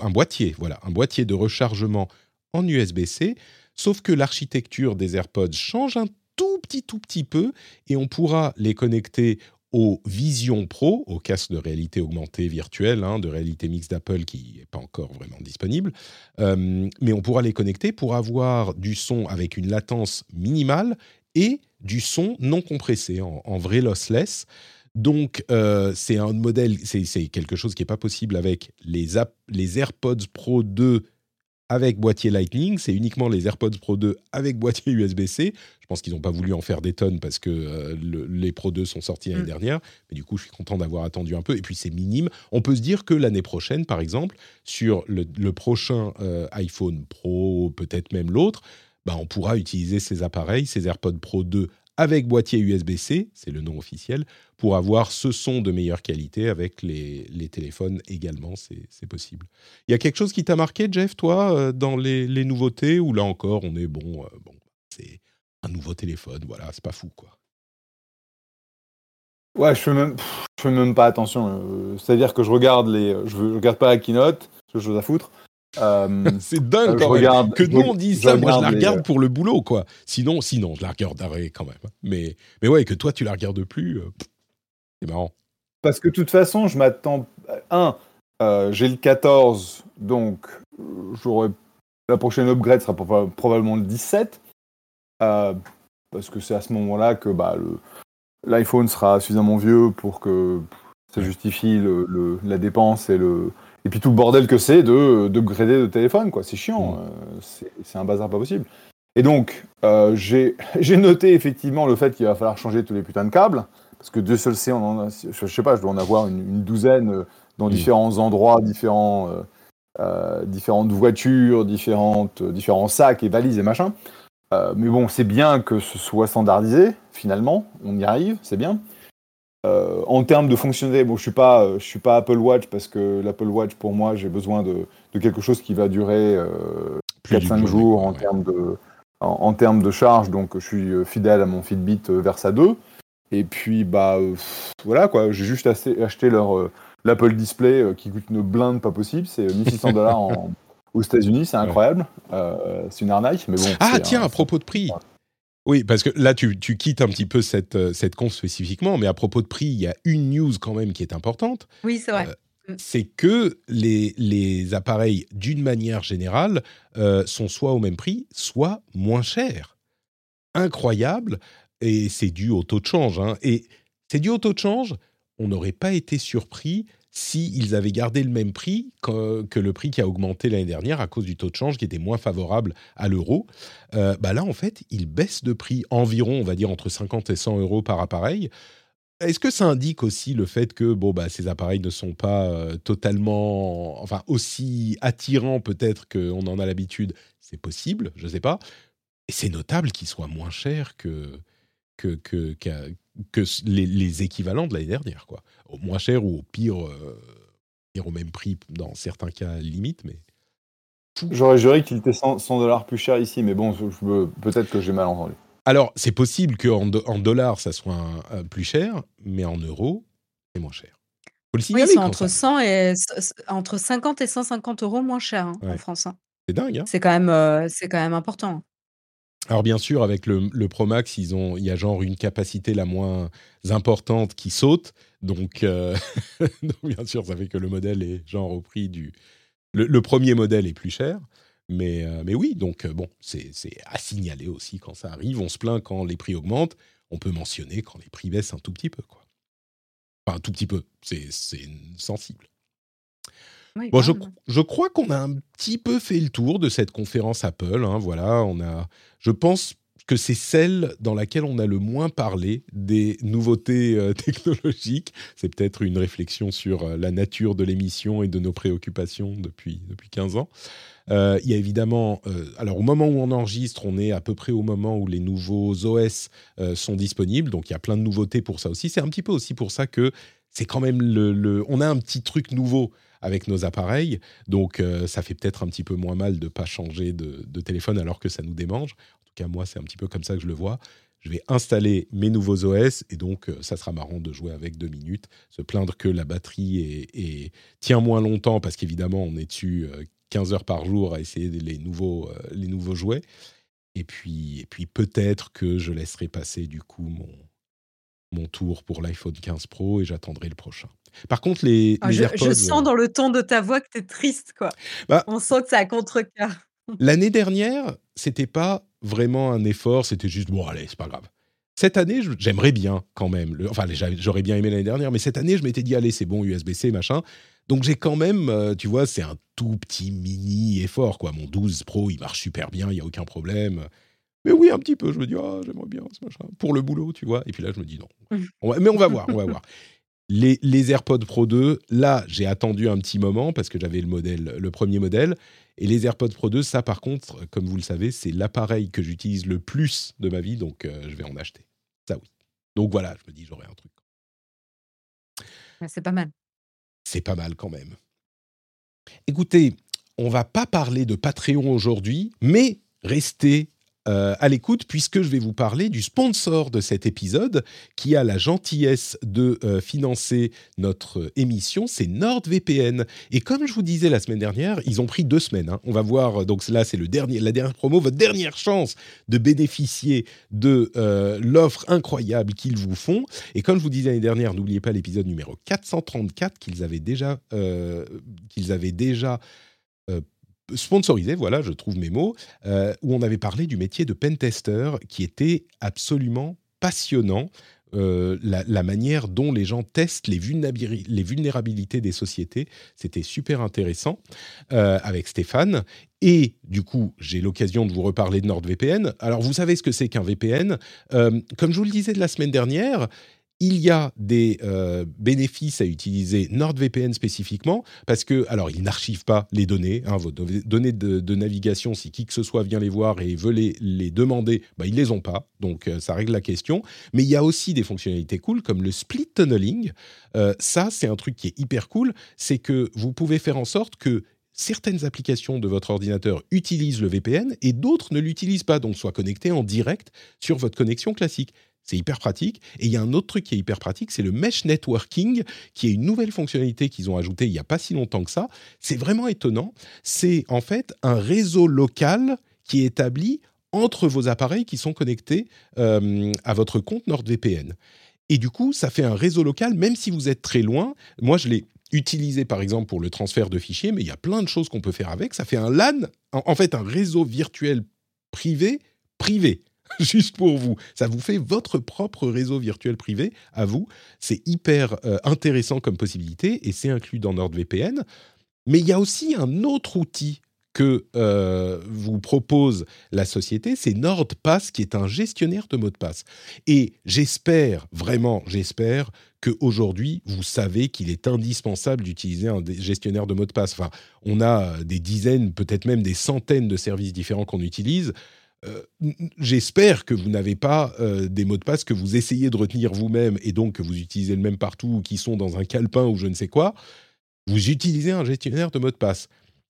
un boîtier, voilà, un boîtier de rechargement en USB-C. Sauf que l'architecture des AirPods change un tout petit, tout petit peu et on pourra les connecter au Vision Pro, au casque de réalité augmentée virtuelle, hein, de réalité mixte d'Apple qui n'est pas encore vraiment disponible. Euh, mais on pourra les connecter pour avoir du son avec une latence minimale et du son non compressé, en vrai lossless. Donc, euh, c'est un modèle, c'est quelque chose qui n'est pas possible avec les, app- les AirPods Pro 2 avec boîtier Lightning. C'est uniquement les AirPods Pro 2 avec boîtier USB-C. Je pense qu'ils n'ont pas voulu en faire des tonnes parce que euh, le- les Pro 2 sont sortis l'année Mmh. dernière. Mais du coup, je suis content d'avoir attendu un peu. Et puis, c'est minime. On peut se dire que l'année prochaine, par exemple, sur le, le prochain euh, iPhone Pro, peut-être même l'autre, bah, on pourra utiliser ces appareils, ces AirPods Pro 2 avec boîtier USB-C, c'est le nom officiel, pour avoir ce son de meilleure qualité avec les, téléphones également, c'est c'est possible. Il y a quelque chose qui t'a marqué, Jeff, toi, euh, dans les, nouveautés, ou là encore, on est bon, euh, bon, c'est un nouveau téléphone, voilà, c'est pas fou, quoi. Ouais, je fais même, pas attention. euh, C'est-à-dire que je regarde les, je, je regarde pas la keynote, j'ai chose à foutre. Euh, c'est dingue euh, quand même regarde, que nous on dise ça. Moi, je la regarde les, regarde euh, pour le boulot, quoi. Sinon, sinon, je la regarderai quand même. Mais, mais ouais, que toi tu la regardes plus, euh, c'est marrant. Parce que de toute façon, je m'attends. Un, euh, j'ai le 14, donc euh, j'aurai la prochaine upgrade sera proba- probablement le 17. euh, parce que c'est à ce moment-là que bah, le- l'iPhone sera suffisamment vieux pour que ça justifie le, le- la dépense et le et puis tout le bordel que c'est de de grader de téléphone quoi. C'est chiant, Mm. euh, c'est un bazar pas possible. Et donc euh, j'ai noté effectivement le fait qu'il va falloir changer tous les putains de câbles parce que Dieu seul sait, on en a, je, sais pas, je dois en avoir une, une douzaine euh, dans Mm. différents endroits, différents, euh, euh, différentes voitures, différentes, différents sacs et valises et machin. Mais bon, c'est bien que ce soit standardisé, finalement, on y arrive, c'est bien. Euh, en termes de fonctionnalité, bon, je suis pas, euh, je suis pas Apple Watch parce que l'Apple Watch, pour moi, j'ai besoin de, de quelque chose qui va durer euh, Plus d'une 4-5 journée, jours en ouais. termes de, en, en termes de charge, donc je suis euh, fidèle à mon Fitbit Versa 2. Et puis, bah, pff, voilà, quoi, j'ai juste assez- acheté leur, l'Apple Display qui coûte une blinde pas possible, c'est 1600 dollars aux États-Unis, c'est incroyable. C'est une arnaque, mais bon. Ah tiens, un- à propos de prix, Oui, parce que là, tu, quittes un petit peu cette, euh, cette conf spécifiquement, mais à propos de prix, il y a une news quand même qui est importante. Oui, c'est vrai. Euh, c'est que les, les appareils, d'une manière générale, euh, sont soit au même prix, soit moins chers. Incroyable, et c'est dû au taux de change. Hein. Et c'est dû au taux de change, on n'aurait pas été surpris s'ils avaient gardé le même prix que, le prix qui a augmenté l'année dernière à cause du taux de change qui était moins favorable à l'euro, euh, bah là, en fait, ils baissent de prix environ, on va dire, entre 50 et 100 euros par appareil. Est-ce que ça indique aussi le fait que bon, bah, ces appareils ne sont pas euh, totalement, enfin, aussi attirants peut-être qu'on en a l'habitude? C'est possible, je ne sais pas. Et c'est notable qu'ils soient moins chers que, que, que, que les, équivalents de l'année dernière, quoi. Au moins cher ou au pire, euh, au même prix dans certains cas limite, mais. J'aurais juré qu'il était 100, dollars plus cher ici, mais bon, peut-être que j'ai mal entendu. Alors, c'est possible qu'en en dollars, ça soit plus cher, mais en euros, c'est moins cher. Faut le signaler, oui, c'est entre, 100 et, entre 50 et 150 euros moins cher hein, en France. Hein. C'est dingue. Hein c'est quand, même, euh, c'est quand même important. Alors bien sûr, avec le, Pro Max, ils ont, il y a genre une capacité la moins importante qui saute. Donc, euh, bien sûr, ça fait que le modèle est genre au prix du... Le, premier modèle est plus cher. Mais, euh, mais oui, donc euh, bon, c'est à signaler aussi quand ça arrive. On se plaint quand les prix augmentent. On peut mentionner quand les prix baissent un tout petit peu. Quoi. Enfin, un tout petit peu. C'est sensible bon, je, je, crois qu'on a un petit peu fait le tour de cette conférence Apple. Hein, voilà, on a. Je pense que c'est celle dans laquelle on a le moins parlé des nouveautés euh, technologiques. C'est peut-être une réflexion sur euh, la nature de l'émission et de nos préoccupations depuis, depuis 15 ans. Euh, il y a évidemment, alors au moment où on enregistre, on est à peu près au moment où les nouveaux OS sont disponibles, donc il y a plein de nouveautés pour ça aussi. C'est un petit peu aussi pour ça que c'est quand même le, le, on a un petit truc nouveau avec nos appareils. Donc, euh, ça fait peut-être un petit peu moins mal de pas changer de, téléphone alors que ça nous démange. En tout cas, moi, c'est un petit peu comme ça que je le vois. Je vais installer mes nouveaux OS et donc euh, ça sera marrant de jouer avec deux minutes. Se plaindre que la batterie tient moins longtemps parce qu'évidemment, on est dessus 15 euh, heures par jour à essayer les nouveaux, les nouveaux jouets. Et puis, et puis peut-être que je laisserai passer du coup mon, mon tour pour l'iPhone 15 Pro et j'attendrai le prochain. Par contre, les, ah, je, Je sens euh dans le ton de ta voix que tu es triste, quoi. Bah On sent que c'est à contre-cœur. L'année dernière, c'était pas vraiment un effort, c'était juste bon, allez, c'est pas grave. Cette année, j'aimerais bien quand même. enfin, j'aurais bien aimé l'année dernière, mais cette année, je m'étais dit, allez, c'est bon, USB-C, machin. Donc j'ai quand même, euh, tu vois, c'est un tout petit mini effort, quoi. Mon 12 Pro, il marche super bien, il n'y a aucun problème. Mais oui, un petit peu. Je me dis, ah, j'aimerais bien ce machin. Pour le boulot, tu vois. Et puis là, je me dis non. Mais on va voir, on va voir. Les, les, AirPods Pro 2, là, j'ai attendu un petit moment parce que j'avais le modèle, le premier modèle. Et les AirPods Pro 2, ça, par contre, comme vous le savez, c'est l'appareil que j'utilise le plus de ma vie, donc euh, je vais en acheter. Ça, oui. Donc voilà, je me dis, j'aurai un truc. C'est pas mal. C'est pas mal quand même. Écoutez, on va pas parler de Patreon aujourd'hui, mais restez euh, à l'écoute puisque je vais vous parler du sponsor de cet épisode qui a la gentillesse de euh, financer notre émission, c'est NordVPN. Et comme je vous disais la semaine dernière, ils ont pris deux semaines. Hein. On va voir, donc là c'est le dernier, la dernière promo, votre dernière chance de bénéficier de euh, l'offre incroyable qu'ils vous font. Et comme je vous disais l'année dernière, n'oubliez pas l'épisode numéro 434 qu'ils avaient déjà, qu'ils avaient déjà sponsorisé, voilà, je trouve mes mots, euh, où on avait parlé du métier de pentester qui était absolument passionnant. Euh, la, manière dont les gens testent les, vulnérabilités des sociétés, c'était super intéressant euh, avec Stéphane. Et du coup, j'ai l'occasion de vous reparler de NordVPN. Alors, vous savez ce que c'est qu'un VPN. comme je vous le disais de la semaine dernière, il y a des euh, bénéfices à utiliser NordVPN spécifiquement parce que, alors, il n'archive pas les données, hein, vos données de, navigation, si qui que ce soit vient les voir et veut les, demander, bah, ils les ont pas, donc euh, ça règle la question. Mais il y a aussi des fonctionnalités cool comme le split tunneling. Euh, ça, c'est un truc qui est hyper cool, c'est que vous pouvez faire en sorte que certaines applications de votre ordinateur utilisent le VPN et d'autres ne l'utilisent pas, donc soient connectées en direct sur votre connexion classique. C'est hyper pratique. Et il y a un autre truc qui est hyper pratique, c'est le mesh networking, qui est une nouvelle fonctionnalité qu'ils ont ajoutée il n'y a pas si longtemps que ça. C'est vraiment étonnant. C'est en fait un réseau local qui est établi entre vos appareils qui sont connectés euh, à votre compte NordVPN. Et du coup, ça fait un réseau local, même si vous êtes très loin. Moi, je l'ai utilisé par exemple pour le transfert de fichiers, mais il y a plein de choses qu'on peut faire avec. Ça fait un LAN, en fait un réseau virtuel privé, privé. juste pour vous. Ça vous fait votre propre réseau virtuel privé à vous. C'est hyper euh, intéressant comme possibilité et c'est inclus dans NordVPN. Mais il y a aussi un autre outil que euh, vous propose la société, c'est NordPass qui est un gestionnaire de mots de passe. Et j'espère, vraiment, j'espère qu'aujourd'hui, vous savez qu'il est indispensable d'utiliser un gestionnaire de mots de passe. Enfin, on a des dizaines, peut-être même des centaines de services différents qu'on utilise. Euh, j'espère que vous n'avez pas euh, des mots de passe que vous essayez de retenir vous-même et donc que vous utilisez le même partout ou qui sont dans un calepin ou je ne sais quoi. Vous utilisez un gestionnaire de mots de passe.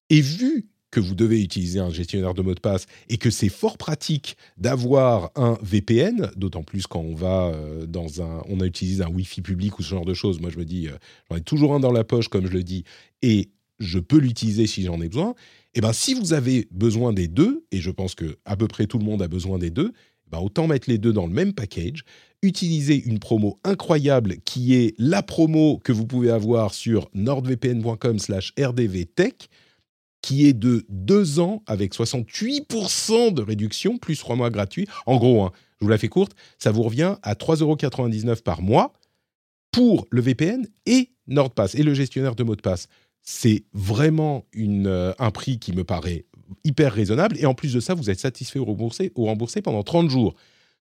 Et vu que vous devez utiliser un gestionnaire de mots de passe et que c'est fort pratique d'avoir un VPN, d'autant plus quand on va euh, dans un, on a utilisé un Wi-Fi public ou ce genre de choses. Moi, je me dis, j'en ai toujours un dans la poche, comme je le dis, et je peux l'utiliser si j'en ai besoin. Eh ben, si vous avez besoin des deux, et je pense que à peu près tout le monde a besoin des deux, eh ben, autant mettre les deux dans le même package, utiliser une promo incroyable qui est la promo que vous pouvez avoir sur nordvpn.com/rdvtech, qui est de deux ans avec 68% de réduction, plus trois mois gratuits. En gros, hein, je vous la fais courte, ça vous revient à 3,99€ par mois pour le VPN et NordPass, et le gestionnaire de mots de passe c'est vraiment euh, un prix qui me paraît hyper raisonnable. Et en plus de ça, vous êtes satisfait ou remboursé, ou remboursé pendant 30 jours.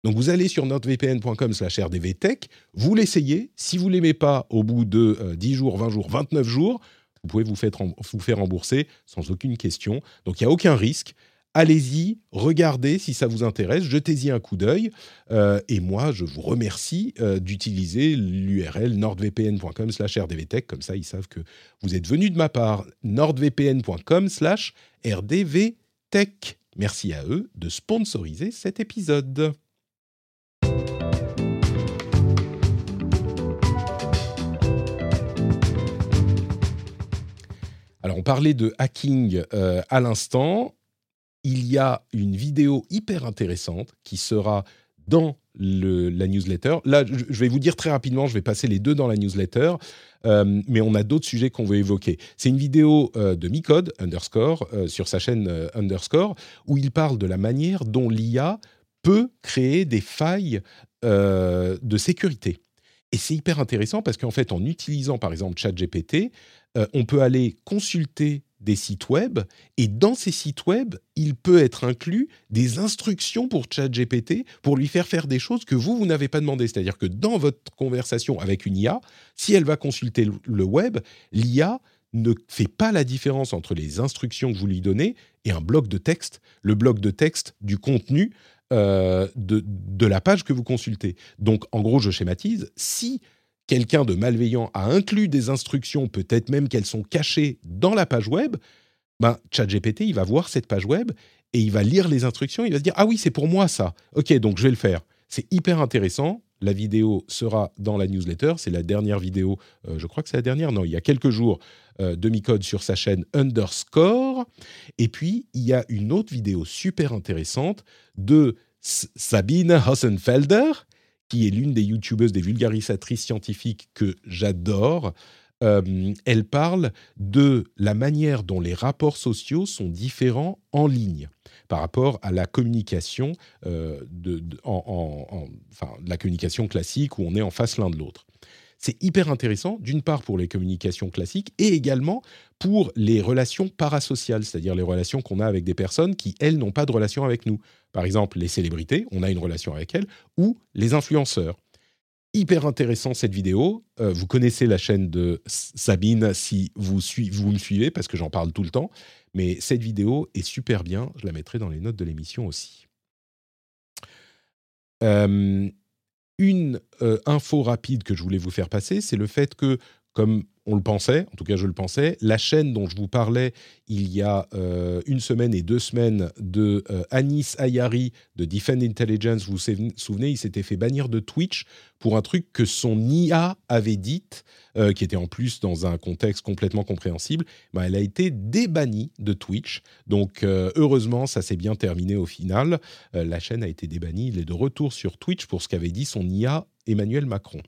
Donc vous allez sur nordvpn.com slash rdvtech, vous l'essayez. Si vous ne l'aimez pas au bout de 10 euh, jours, 20 jours, 29 jours, vous pouvez vous faire rembourser sans aucune question. Donc il n'y a aucun risque allez-y, regardez si ça vous intéresse, jetez-y un coup d'œil. Euh, et moi, je vous remercie euh, d'utiliser l'URL nordvpn.com slash rdvtech. Comme ça, ils savent que vous êtes venu de ma part. nordvpn.com slash rdvtech. Merci à eux de sponsoriser cet épisode. Alors, on parlait de hacking euh, à l'instant il y a une vidéo hyper intéressante qui sera dans la newsletter. Là, je vais vous dire très rapidement, je vais passer les deux dans la newsletter, euh, mais on a d'autres sujets qu'on veut évoquer. C'est une vidéo euh, de Micode, underscore, euh, sur sa chaîne underscore, où il parle de la manière dont l'IA peut créer des failles de sécurité. Et c'est hyper intéressant parce qu'en fait, en utilisant par exemple ChatGPT, on peut aller consulter des sites web et dans ces sites web, il peut être inclus des instructions pour ChatGPT pour lui faire faire des choses que vous, vous n'avez pas demandé. C'est-à-dire que dans votre conversation avec une IA, si elle va consulter le web, l'IA ne fait pas la différence entre les instructions que vous lui donnez et un bloc de texte, le bloc de texte du contenu euh, de, de la page que vous consultez. Donc, en gros, je schématise, si quelqu'un de malveillant a inclus des instructions, peut-être même qu'elles sont cachées dans la page web, ben, ChatGPT, il va voir cette page web et il va lire les instructions, il va se dire Ah oui, c'est pour moi ça. Ok, donc je vais le faire. C'est hyper intéressant. La vidéo sera dans la newsletter. C'est la dernière vidéo, euh, je crois que c'est la dernière, non, il y a quelques jours, euh, de sur sa chaîne Underscore. Et puis, il y a une autre vidéo super intéressante de Sabine Hossenfelder, qui est l'une des youtubeuses, des vulgarisatrices scientifiques que j'adore. Euh, elle parle de la manière dont les rapports sociaux sont différents en ligne par rapport à la communication, euh, enfin, la communication classique où on est en face l'un de l'autre. C'est hyper intéressant, d'une part pour les communications classiques et également pour les relations parasociales, c'est-à-dire les relations qu'on a avec des personnes qui, elles, n'ont pas de relation avec nous. Par exemple, les célébrités, on a une relation avec elles, ou les influenceurs. Hyper intéressant cette vidéo. Euh, vous connaissez la chaîne de Sabine si vous, me suivez, parce que j'en parle tout le temps. Mais cette vidéo est super bien. Je la mettrai dans les notes de l'émission aussi. Euh, une euh, info rapide que je voulais vous faire passer, c'est le fait que, comme on le pensait, en tout cas je le pensais. La chaîne dont je vous parlais il y a euh, une semaine et deux semaines de euh, Anis Ayari de Defend Intelligence, vous vous souvenez, il s'était fait bannir de Twitch pour un truc que son IA avait dit, euh, qui était en plus dans un contexte complètement compréhensible. Ben, elle a été débannie de Twitch. Donc heureusement, ça s'est bien terminé au final. la chaîne a été débannie. Il est de retour sur Twitch pour ce qu'avait dit son IA Emmanuel Macron.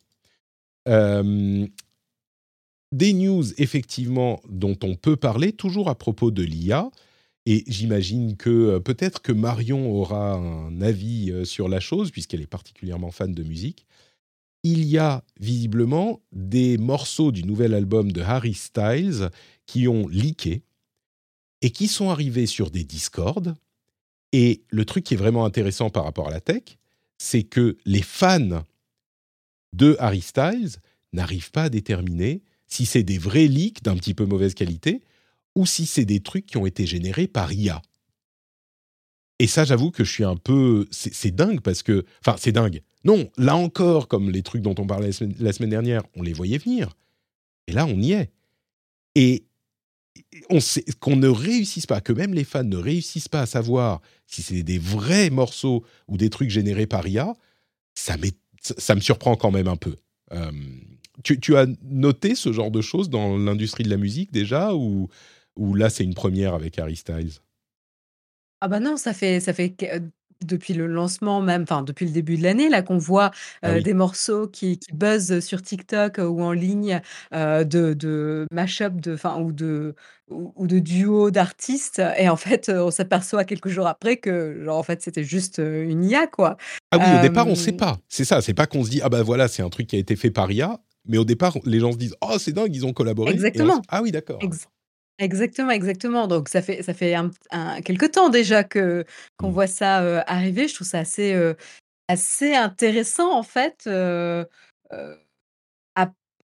Des news, effectivement, dont on peut parler, toujours à propos de l'IA. Et j'imagine que euh, peut-être que Marion aura un avis euh, sur la chose, puisqu'elle est particulièrement fan de musique. Il y a visiblement des morceaux du nouvel album de Harry Styles qui ont leaké et qui sont arrivés sur des Discord. Et le truc qui est vraiment intéressant par rapport à la tech, c'est que les fans de Harry Styles n'arrivent pas à déterminer si c'est des vrais leaks d'un petit peu mauvaise qualité ou si c'est des trucs qui ont été générés par IA. Et ça, j'avoue que je suis un peu... C'est dingue parce que... Enfin, c'est dingue. Non, là encore, comme les trucs dont on parlait la semaine, dernière, on les voyait venir. Et là, on y est. Et on qu'on ne réussisse pas, que même les fans ne réussissent pas à savoir si c'est des vrais morceaux ou des trucs générés par IA, ça, ça me surprend quand même un peu. Euh, tu, as noté ce genre de choses dans l'industrie de la musique déjà ou, ou là c'est une première avec Harry Styles? Ah bah non, ça fait ça fait euh, depuis le lancement même, enfin depuis le début de l'année là qu'on voit ah euh, des morceaux qui, qui buzzent sur TikTok euh, ou en ligne de, de mash-up de, ou de ou, de duo d'artistes et en fait on s'aperçoit quelques jours après que genre en fait c'était juste une IA quoi. Ah oui, au départ on ne sait pas. C'est ça, c'est pas qu'on se dit ah bah voilà c'est un truc qui a été fait par IA mais au départ, les gens se disent Oh, c'est dingue, ils ont collaboré. Exactement. Ah oui, d'accord. exactement, exactement. Donc, ça fait, ça fait un, quelques temps déjà que, qu'on mmh. voit ça euh, arriver. Je trouve ça assez, euh, assez intéressant, en fait. Euh,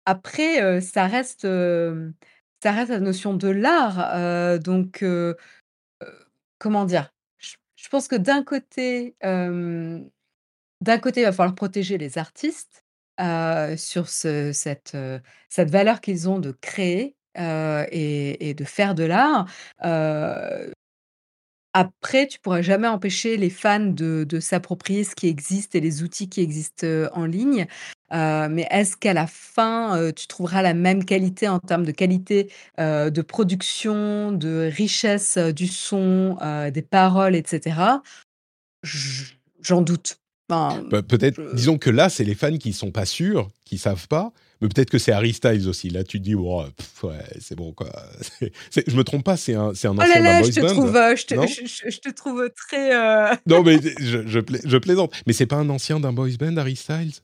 après, ça, reste, ça reste la notion de l'art. donc, comment dire? Je, je, pense que d'un côté, d'un côté, il va falloir protéger les artistes sur cette, cette valeur qu'ils ont de créer, et de faire de l'art. après, tu pourras jamais empêcher les fans de s'approprier ce qui existe et les outils qui existent, en ligne. mais est-ce qu'à la fin, tu trouveras la même qualité en termes de qualité, de production, de richesse, du son, des paroles etc. j'en doute. Bah, peut-être, disons que là, c'est les fans qui sont pas sûrs, qui savent pas, mais peut-être que c'est Harry Styles aussi. Là, tu te dis, oh, ouais, c'est bon, quoi. je me trompe pas, c'est un, c'est un oh ancien d'un boys je te band. Trouve, euh, je, te, je, te trouve très. Euh, non, mais je, je, je, plaisante. Mais c'est pas un ancien d'un boys band, Harry Styles?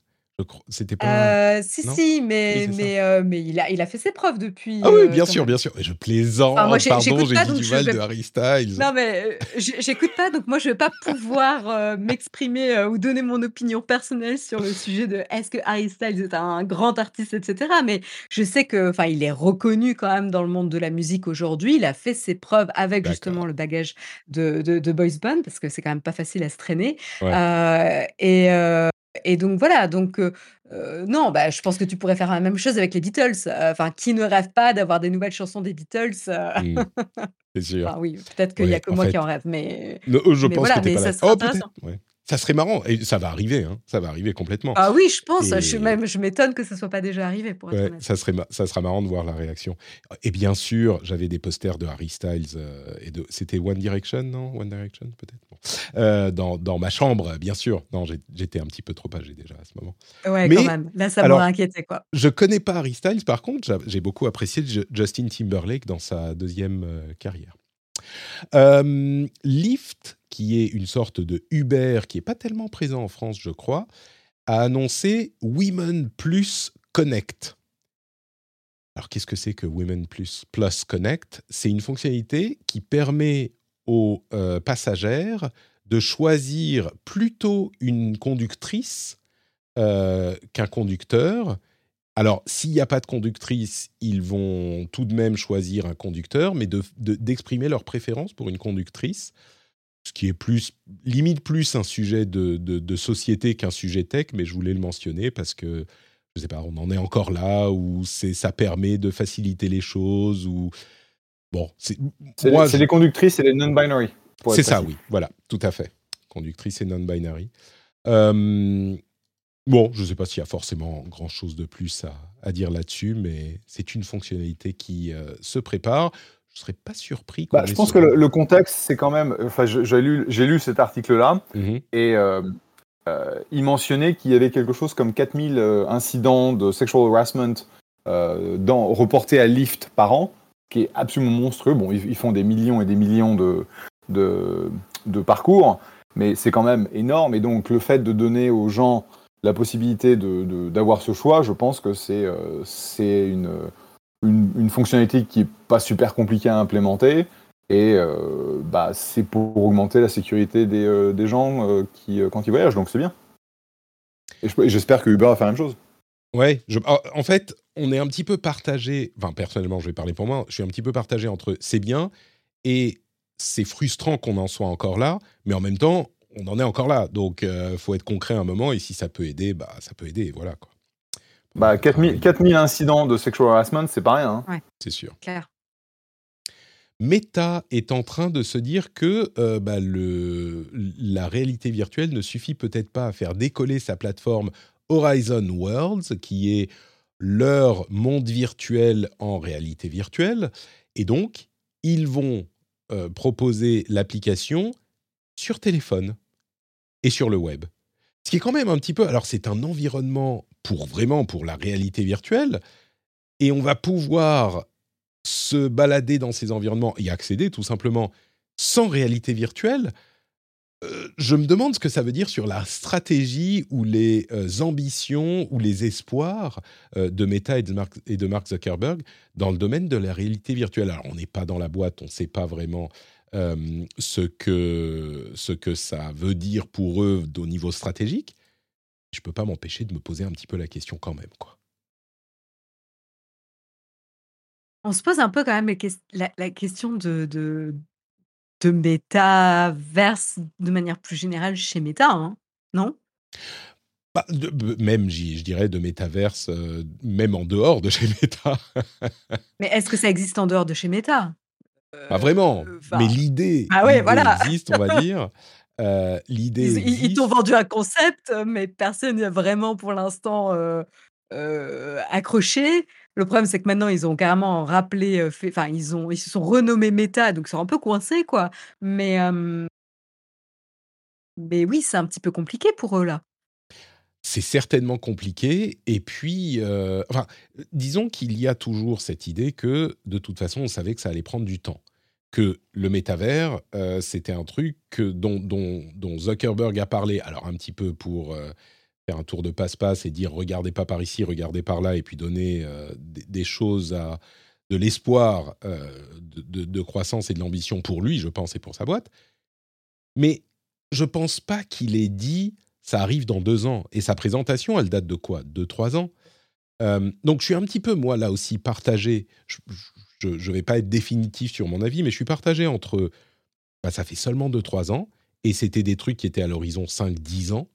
C'était pas. Euh, si, si, mais, mais, euh, mais il, a, il a fait ses preuves depuis. Ah oui, euh, bien sûr, bien sûr. Je plaisante. moi, Pardon, j'ai dit du mal de Harry Styles. Non, mais j'écoute pas, donc moi, je vais pas pouvoir m'exprimer ou donner mon opinion personnelle sur le sujet de est-ce que Harry Styles est un grand artiste, etc. Mais je sais que, enfin, il est reconnu quand même dans le monde de la musique aujourd'hui. Il a fait ses preuves avec justement le bagage de, de, de boys band parce que c'est quand même pas facile à se traîner. et et donc voilà, donc non, bah, je pense que tu pourrais faire la même chose avec les Beatles. Enfin, qui ne rêve pas d'avoir des nouvelles chansons des Beatles mmh. C'est sûr. oui, peut-être qu'il y a que moi qui en rêve, mais je pense que t'es pas là. Oh, ça serait marrant, et ça va arriver, hein. ça va arriver complètement. Ah oui, je pense, je, même, je m'étonne que ce soit pas déjà arrivé. Pour être ça, serait ça sera marrant de voir la réaction. Et bien sûr, j'avais des posters de Harry Styles, euh, et de, c'était One Direction, non? One Direction peut-être? Euh, dans, dans, ma chambre, bien sûr. Non, j'étais un petit peu trop âgé déjà à ce moment. Ouais, Mais, quand même. Là, ça m'aurait inquiété. Quoi. Je connais pas Harry Styles, par contre, j'ai beaucoup apprécié Justin Timberlake dans sa deuxième euh, carrière. Euh, Lyft, qui est une sorte de Uber qui n'est pas tellement présent en France, je crois, a annoncé Women Plus Connect. Alors, qu'est-ce que c'est que Women Plus, Plus Connect? C'est une fonctionnalité qui permet aux euh, passagères de choisir plutôt une conductrice euh, qu'un conducteur. Alors, s'il n'y a pas de conductrice, ils vont tout de même choisir un conducteur, mais d'exprimer leur préférence pour une conductrice, ce qui est plus, limite plus un sujet de, société qu'un sujet tech, mais je voulais le mentionner parce que je sais pas, on en est encore là, ou ça permet de faciliter les choses, ou bon, c'est C'est je- les conductrices et les non-binary. c'est ça, oui, voilà, tout à fait. Conductrice et non-binary. Euh, bon, je ne sais pas s'il y a forcément grand-chose de plus à, à dire là-dessus, mais c'est une fonctionnalité qui euh, se prépare. Je ne serais pas surpris Bah, je pense ce- que le, le contexte, c'est quand même. Enfin, j'ai lu, cet article-là Mhm. et euh, euh, il mentionnait qu'il y avait quelque chose comme 4000 euh, incidents de sexual harassment euh, dans, reportés à Lyft par an, qui est absolument monstrueux. Bon, ils, ils font des millions et des millions de, de, de parcours, mais c'est quand même énorme. Et donc, le fait de donner aux gens la possibilité de- d'avoir ce choix, je pense que c'est une, une, fonctionnalité qui est pas super compliquée à implémenter. Et euh, bah, c'est pour augmenter la sécurité des, euh, gens euh, qui, quand ils voyagent, donc c'est bien. Et je- et j'espère que Uber va faire la même chose. Ouais, je- en fait, on est un petit peu partagé. Enfin, personnellement, je vais parler pour moi. Je suis un petit peu partagé entre c'est bien et c'est frustrant qu'on en soit encore là, mais en même temps, on en est encore là. Donc, faut être concret un moment et si ça peut aider, bah, ça peut aider. Voilà quoi. Bah, 4000, 4000 incidents de sexual harassment, c'est pas rien. hein. C'est sûr. Meta est en train de se dire que euh, bah, le, la réalité virtuelle ne suffit peut-être pas à faire décoller sa plateforme Horizon Worlds, qui est leur monde virtuel en réalité virtuelle. Et donc, ils vont euh, proposer l'application sur téléphone et sur le web. Ce qui est quand même un petit peu... Alors, c'est un environnement pour vraiment pour la réalité virtuelle. Et on va pouvoir se balader dans ces environnements et accéder tout simplement sans réalité virtuelle, euh, je me demande ce que ça veut dire sur la stratégie ou les euh, ambitions ou les espoirs euh, de Meta et de, Mark, Zuckerberg dans le domaine de la réalité virtuelle. Alors, on n'est pas dans la boîte, on ne sait pas vraiment ce, que, ce que ça veut dire pour eux au niveau stratégique. Je ne peux pas m'empêcher de me poser un petit peu la question quand même, quoi. On se pose un peu quand même la, la question de, de, de métaverse de manière plus générale chez Meta, hein, non? Bah, de- même, je dirais, de métaverse, euh, même en dehors de chez Meta. Mais est-ce que ça existe en dehors de chez Meta? Pas vraiment, Euh, mais l'idée, ah ouais, voilà. existe, on va dire. Euh, l'idée Ils, t'ont vendu un concept, mais personne n'y a vraiment pour l'instant euh, euh, accroché. Le problème, c'est que maintenant, ils ont carrément rappelé, euh, enfin, ils, ont, ils se sont renommés Meta, donc ils sont un peu coincés, quoi. Mais, euh, mais oui, c'est un petit peu compliqué pour eux, là. c'est certainement compliqué. Et puis, euh, enfin, disons qu'il y a toujours cette idée que, de toute façon, on savait que ça allait prendre du temps. Que le métavers, euh, c'était un truc que, dont, Zuckerberg a parlé, alors un petit peu pour euh, faire un tour de passe-passe et dire regardez pas par ici, regardez par là, et puis donner euh, des, choses à de l'espoir de, croissance et de l'ambition pour lui, je pense, et pour sa boîte. Mais je pense pas qu'il ait dit ça arrive dans deux ans. Et sa présentation, elle date de quoi? Deux, trois ans? Donc je suis un petit peu, moi, là aussi, partagé. Ne vais pas être définitif sur mon avis, mais je suis partagé entre bah, ça fait seulement deux, trois ans, et c'était des trucs qui étaient à l'horizon 5-10 ans,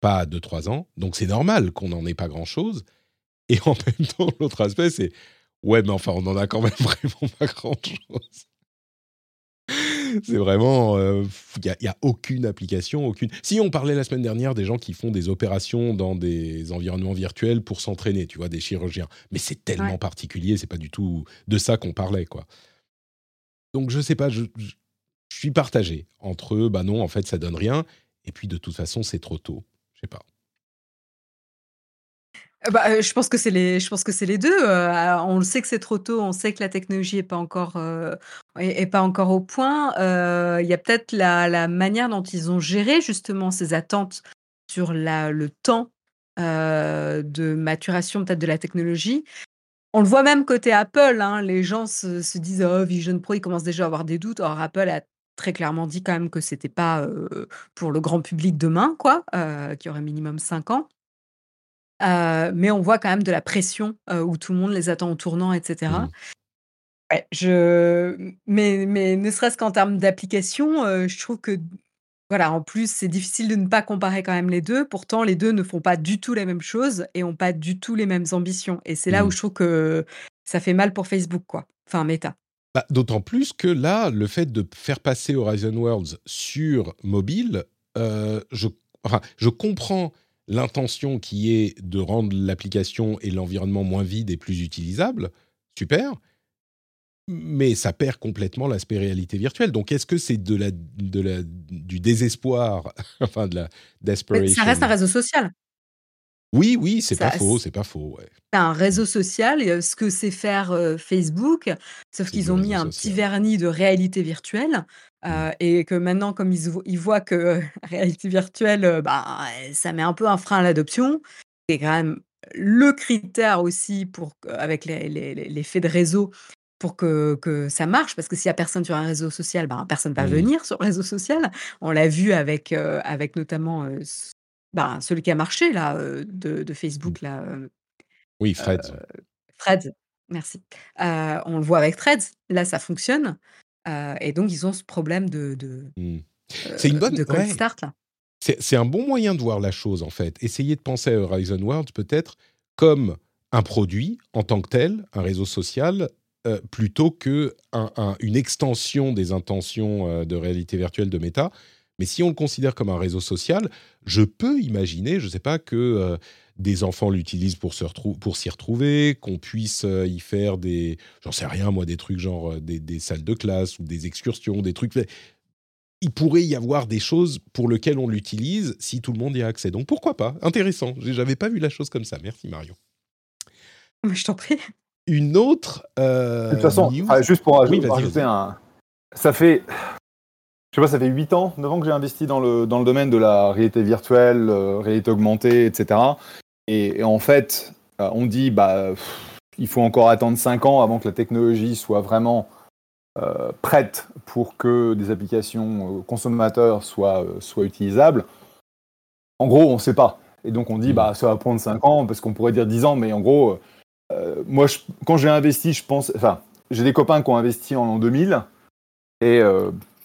pas deux, trois ans. Donc c'est normal qu'on n'en ait pas grand-chose. Et en même temps, l'autre aspect, c'est ouais, mais enfin, on en a quand même vraiment pas grand-chose. C'est vraiment, il n'y a, y a aucune application, aucune. Si on parlait la semaine dernière des gens qui font des opérations dans des environnements virtuels pour s'entraîner, tu vois, des chirurgiens, mais c'est tellement Ouais. particulier, c'est pas du tout de ça qu'on parlait, quoi. Donc je sais pas, je, je- je suis partagé entre, bah non, en fait, ça donne rien, et puis de toute façon, c'est trop tôt. Je sais pas. Euh, bah, euh, je pense que c'est les, je pense que c'est les deux. Euh, on le sait que c'est trop tôt, on sait que la technologie est pas encore, est, pas encore au point. Il y a peut-être la, la manière dont ils ont géré justement ces attentes sur la, le temps de maturation peut-être de la technologie. On le voit même côté Apple, hein, les gens se, se disent oh Vision Pro, ils commencent déjà à avoir des doutes. Or Apple a très clairement dit quand même que c'était pas pour le grand public demain, quoi, qui aurait minimum 5 ans. Euh, mais on voit quand même de la pression euh, où tout le monde les attend au tournant, etc. Ouais, je... mais, mais ne serait-ce qu'en termes d'application, euh, je trouve que voilà, en plus, c'est difficile de ne pas comparer quand même les 2. Pourtant, les 2 ne font pas du tout la même chose et ont pas du tout les mêmes ambitions et c'est là où Mmh. je trouve que ça fait mal pour Facebook, quoi. Enfin, Meta. Bah, d'autant plus que là, le fait de faire passer Horizon Worlds sur mobile, je enfin, je comprends l'intention qui est de rendre l'application et l'environnement moins vide et plus utilisable, super. Mais ça perd complètement l'aspect réalité virtuelle. Donc est-ce que c'est de la de la du désespoir, enfin de la Mais ça desperation? reste un réseau social. Oui, oui, c'est pas faux, c'est pas faux, c'est un réseau social heu, ce que sait faire, heu, Facebook, sauf C'est qu'ils ont mis un petit vernis de réalité virtuelle, Heu et que maintenant comme ils vo ils voient que, heu, réalité virtuelle, heu, bah, ça met un peu un frein à l'adoption. C'est quand même le critère aussi pour avec les les les l'effet de réseau pour que que ça marche parce que s'il y a personne sur un réseau social, ben, personne va Mmh. venir sur le réseau social. On l'a vu avec, heu, avec notamment, c ben, celui qui a marché là, de de Mmh. Facebook là, Oui, ouais. Threads, merci. On le voit avec Threads, là ça fonctionne, heu et donc ils ont ce problème de de, Mmh. heu, C'est une bonne de ouais. start là. C'est c'est un bon moyen de voir la chose, en fait. Essayer de penser à Horizon Worlds peut-être comme un produit en tant que tel, un réseau social, heu, plutôt un une extension des intentions, de réalité virtuelle de Meta. Mais si on le considère comme un réseau social, je peux imaginer, je sais pas, que, des enfants l'utilisent pour se pour s'y retrouver, qu'on puisse, heu, y faire des j'en sais rien moi, des trucs genre, heu, des des salles de classe ou des excursions, des trucs il pourrait y avoir des choses pour lesquelles on l'utilise si tout le monde y a accès. Donc pourquoi pas? Intéressant, j'avais pas vu la chose comme ça. Merci Marion. Mais je t'en prie. Une autre, De toute façon, juste pour oui, rajouter vas-y. un ça fait je sais pas, ça fait 8 ans, 9 ans que j'ai investi dans le dans le domaine de la réalité virtuelle, réalité augmentée et cetera et et en fait, heu, on dit, bah, il faut encore attendre 5 ans avant que la technologie soit vraiment, heu, prête pour que des applications, heu, consommateurs soient, soient utilisables. En gros, on sait pas et donc on dit: Mmh. «Bah, ça va prendre 5 ans», parce qu'on pourrait dire 10 ans, mais en gros, moi je quand j'ai investi, je pense enfin, j'ai des copains qui ont investi en l'an 2000 et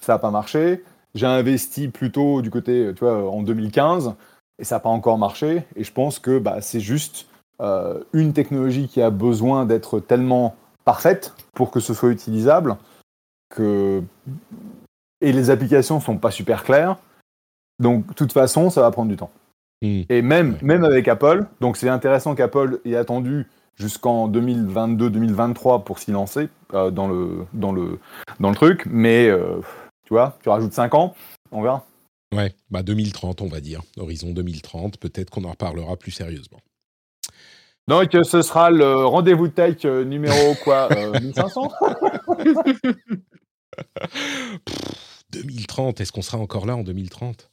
ça a pas marché. J'ai investi plutôt du côté, tu vois, en 2015 et ça a pas encore marché et je pense que, bah, c'est juste, heu, une technologie qui a besoin d'être tellement parfaite pour que ce soit utilisable que et les applications sont pas super claires. Donc de toute façon, ça va prendre du temps. Mmh. Et même même avec Apple, donc c'est intéressant qu'Apple ait attendu jusqu'en 2022-2023 pour s'y lancer, heu, dans le dans le dans le truc, mais heu, tu vois, tu rajoutes 5 ans, on verra. Ouais, bah 2030 on va dire, horizon 2030, peut-être qu'on en reparlera plus sérieusement. Donc ce sera le rendez-vous tech, heu, numéro quoi, heu, 1500? 2030, est-ce qu'on sera encore là en 2030?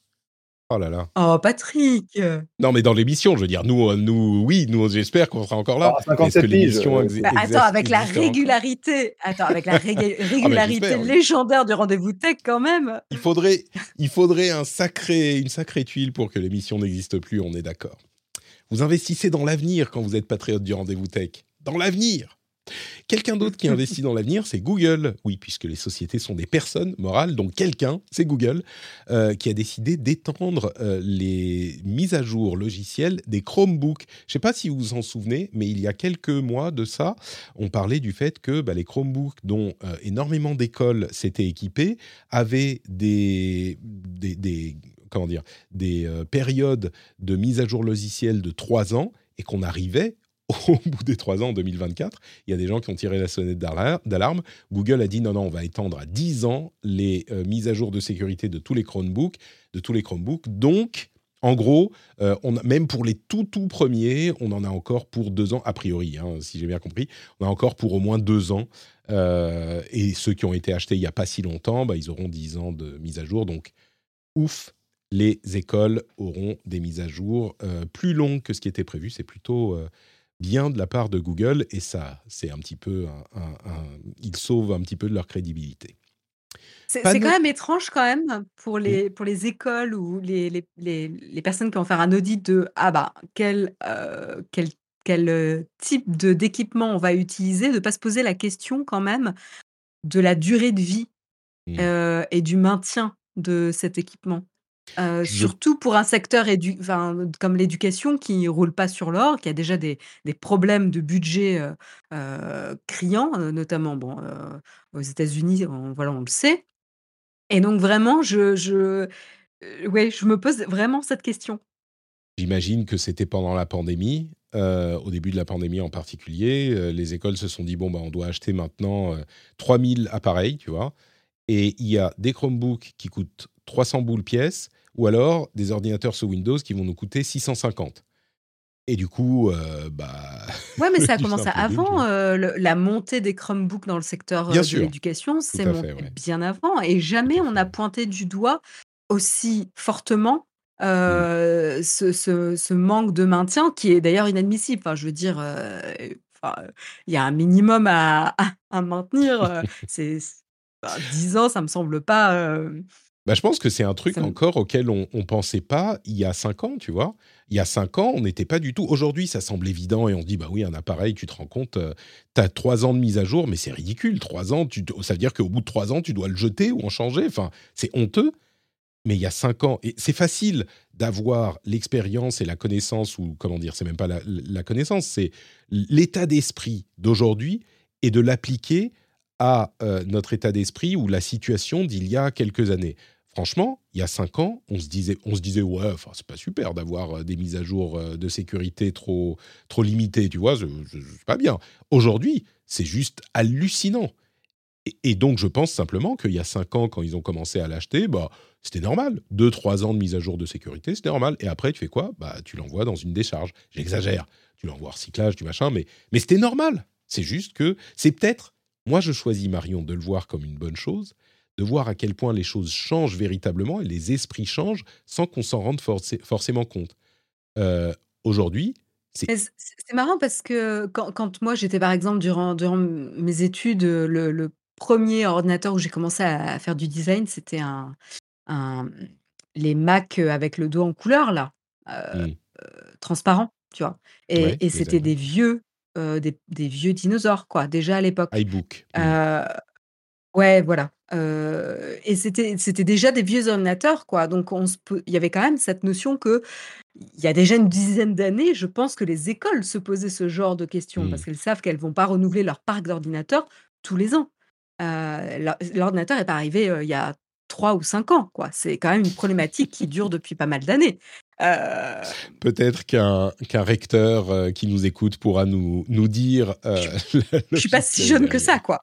Oh là là. Oh Patrick! Non, mais dans l'émission, je veux dire, nous, heu, nous, oui, nous, j'espère qu'on sera encore là. Mais est-ce que 57 piges, l'émission heu, exi Bah, attends, avec la régularité attends, avec la Ah régularité oui. légendaire du rendez-vous tech quand même! Il faudrait il faudrait un sacré une sacrée tuile pour que l'émission n'existe plus, on est d'accord. Vous investissez dans l'avenir quand vous êtes patriote du rendez-vous tech. Dans l'avenir! Quelqu'un d'autre qui investit dans l'avenir, c'est Google. Oui, puisque les sociétés sont des personnes morales, donc quelqu'un, c'est Google, heu, qui a décidé d'étendre, heu, les mises à jour logicielles des Chromebooks. Je ne sais pas si vous vous en souvenez, mais il y a quelques mois de ça, on parlait du fait que, bah, les Chromebooks dont, heu, énormément d'écoles s'étaient équipées avaient des des des comment dire? Des, périodes de mise à jour logicielle de 3 ans et qu'on arrivait au bout des 3 ans en 2024. Il y a des gens qui ont tiré la sonnette d'alar d'alarme. Google a dit: «Non, non, on va étendre à 10 ans les, heu, mises à jour de sécurité de tous les Chromebooks de tous les Chromebooks». Donc en gros, heu, on a même pour les tout, tout premiers, on en a encore pour 2 ans, a priori, hein, si j'ai bien compris. On a encore pour au moins 2 ans, heu et ceux qui ont été achetés il y a pas si longtemps, bah, ils auront 10 ans de mise à jour donc ouf, les écoles auront des mises à jour, plus longues que ce qui était prévu. C'est plutôt, bien de la part de Google et ça, c'est un petit peu un un un ils sauvent un petit peu de leur crédibilité. C'est quand même étrange quand même pour les pour les écoles ou les les les les personnes qui vont faire un audit de: «Ah bah, quel, heu, quel quel, heu, type d'équipement on va utiliser», de pas se poser la question quand même de la durée de vie, Mmh. heu et du maintien de cet équipement. Euh, surtout pour un secteur édu comme l'éducation qui roule pas sur l'or, qui a déjà des des problèmes de budget, heu, criants, notamment bon, aux États-Unis, on voilà, on le sait et donc vraiment je je, ouais, je me pose vraiment cette question. j'imagine que c'était pendant la pandémie, au début de la pandémie en particulier, les écoles se sont dit: «Bon, bah, on doit acheter maintenant, heu, 3 000 appareils», tu vois? Et il y a des Chromebooks qui coûtent 300 boules pièce ou alors des ordinateurs sous Windows qui vont nous coûter 650 et du coup, heu, bah, Ouais, mais ça a commencé avant, le la montée des Chromebooks dans le secteur, bien heu, de l'éducation, c'est monté ouais, bien avant et jamais on a pointé du doigt aussi fortement, Mmh. heu, ce ce ce manque de maintien qui est d'ailleurs inadmissible. Enfin, je veux dire, enfin, il y a un minimum à à à maintenir, c'est enfin 10 ans, ça me semble pas, Bah, je pense que c'est un truc encore auquel on on pensait pas il y a 5 ans, tu vois? Il y a 5 ans, on n'était pas du tout aujourd'hui, ça semble évident et on se dit: «Bah oui, un appareil, tu te rends compte, heu, tu as 3 ans de mise à jour», mais c'est ridicule, 3 ans, tu ça veut dire qu'au bout de 3 ans, tu dois le jeter ou en changer, enfin, c'est honteux. Mais il y a 5 ans et c'est facile d'avoir l'expérience et la connaissance ou comment dire? C'est même pas la la connaissance, c'est l'état d'esprit d'aujourd'hui et de l'appliquer à, heu, notre état d'esprit ou la situation d'il y a quelques années. Franchement, il y a 5 ans, on se disait on se disait: «Ouais, enfin, c'est pas super d'avoir, heu, des mises à jour, heu, de sécurité trop trop limitées», tu vois? Ce ce c'est pas bien. Aujourd'hui, c'est juste hallucinant. Et donc je pense simplement qu'il y a 5 ans, quand ils ont commencé à l'acheter, bah, c'était normal. Deux, trois ans de mise à jour de sécurité, c'était normal et après tu fais quoi? Bah, tu l'envoies dans une décharge. J'exagère, tu l'envoies en recyclage, du machin, mais mais c'était normal. C'est juste que c'est peut-être moi je choisis Marion de le voir comme une bonne chose, de voir à quel point les choses changent véritablement et les esprits changent sans qu'on s'en rende forcé forcément compte. Heu, aujourd'hui, c'est marrant parce que quand quand moi j'étais par exemple durant mes études, le le 1 ordinateur où j'ai commencé à faire du design, c'était un un, les Mac, avec le dos en couleur là, heu, mmh, transparent, tu vois? ouais, Et c'était des vieux, des des vieux dinosaures quoi, déjà à l'époque. iBook, mmh, Ouais, voilà, et c'était déjà des vieux ordinateurs, quoi, donc on se peut il y avait quand même cette notion que il y a déjà une dizaine d'années, je pense que les écoles se posaient ce genre de questions mmh. parce qu'elles savent qu'elles vont pas renouveler leur parc d'ordinateurs tous les ans. L'ordinateur est pas arrivé, il y a 3 ou 5 ans, quoi. C'est quand même une problématique qui dure depuis pas mal d'années. Peut-être qu'un qu'un recteur, qui nous écoute pourra nous nous dire, je je suis pas si jeune que ça, quoi.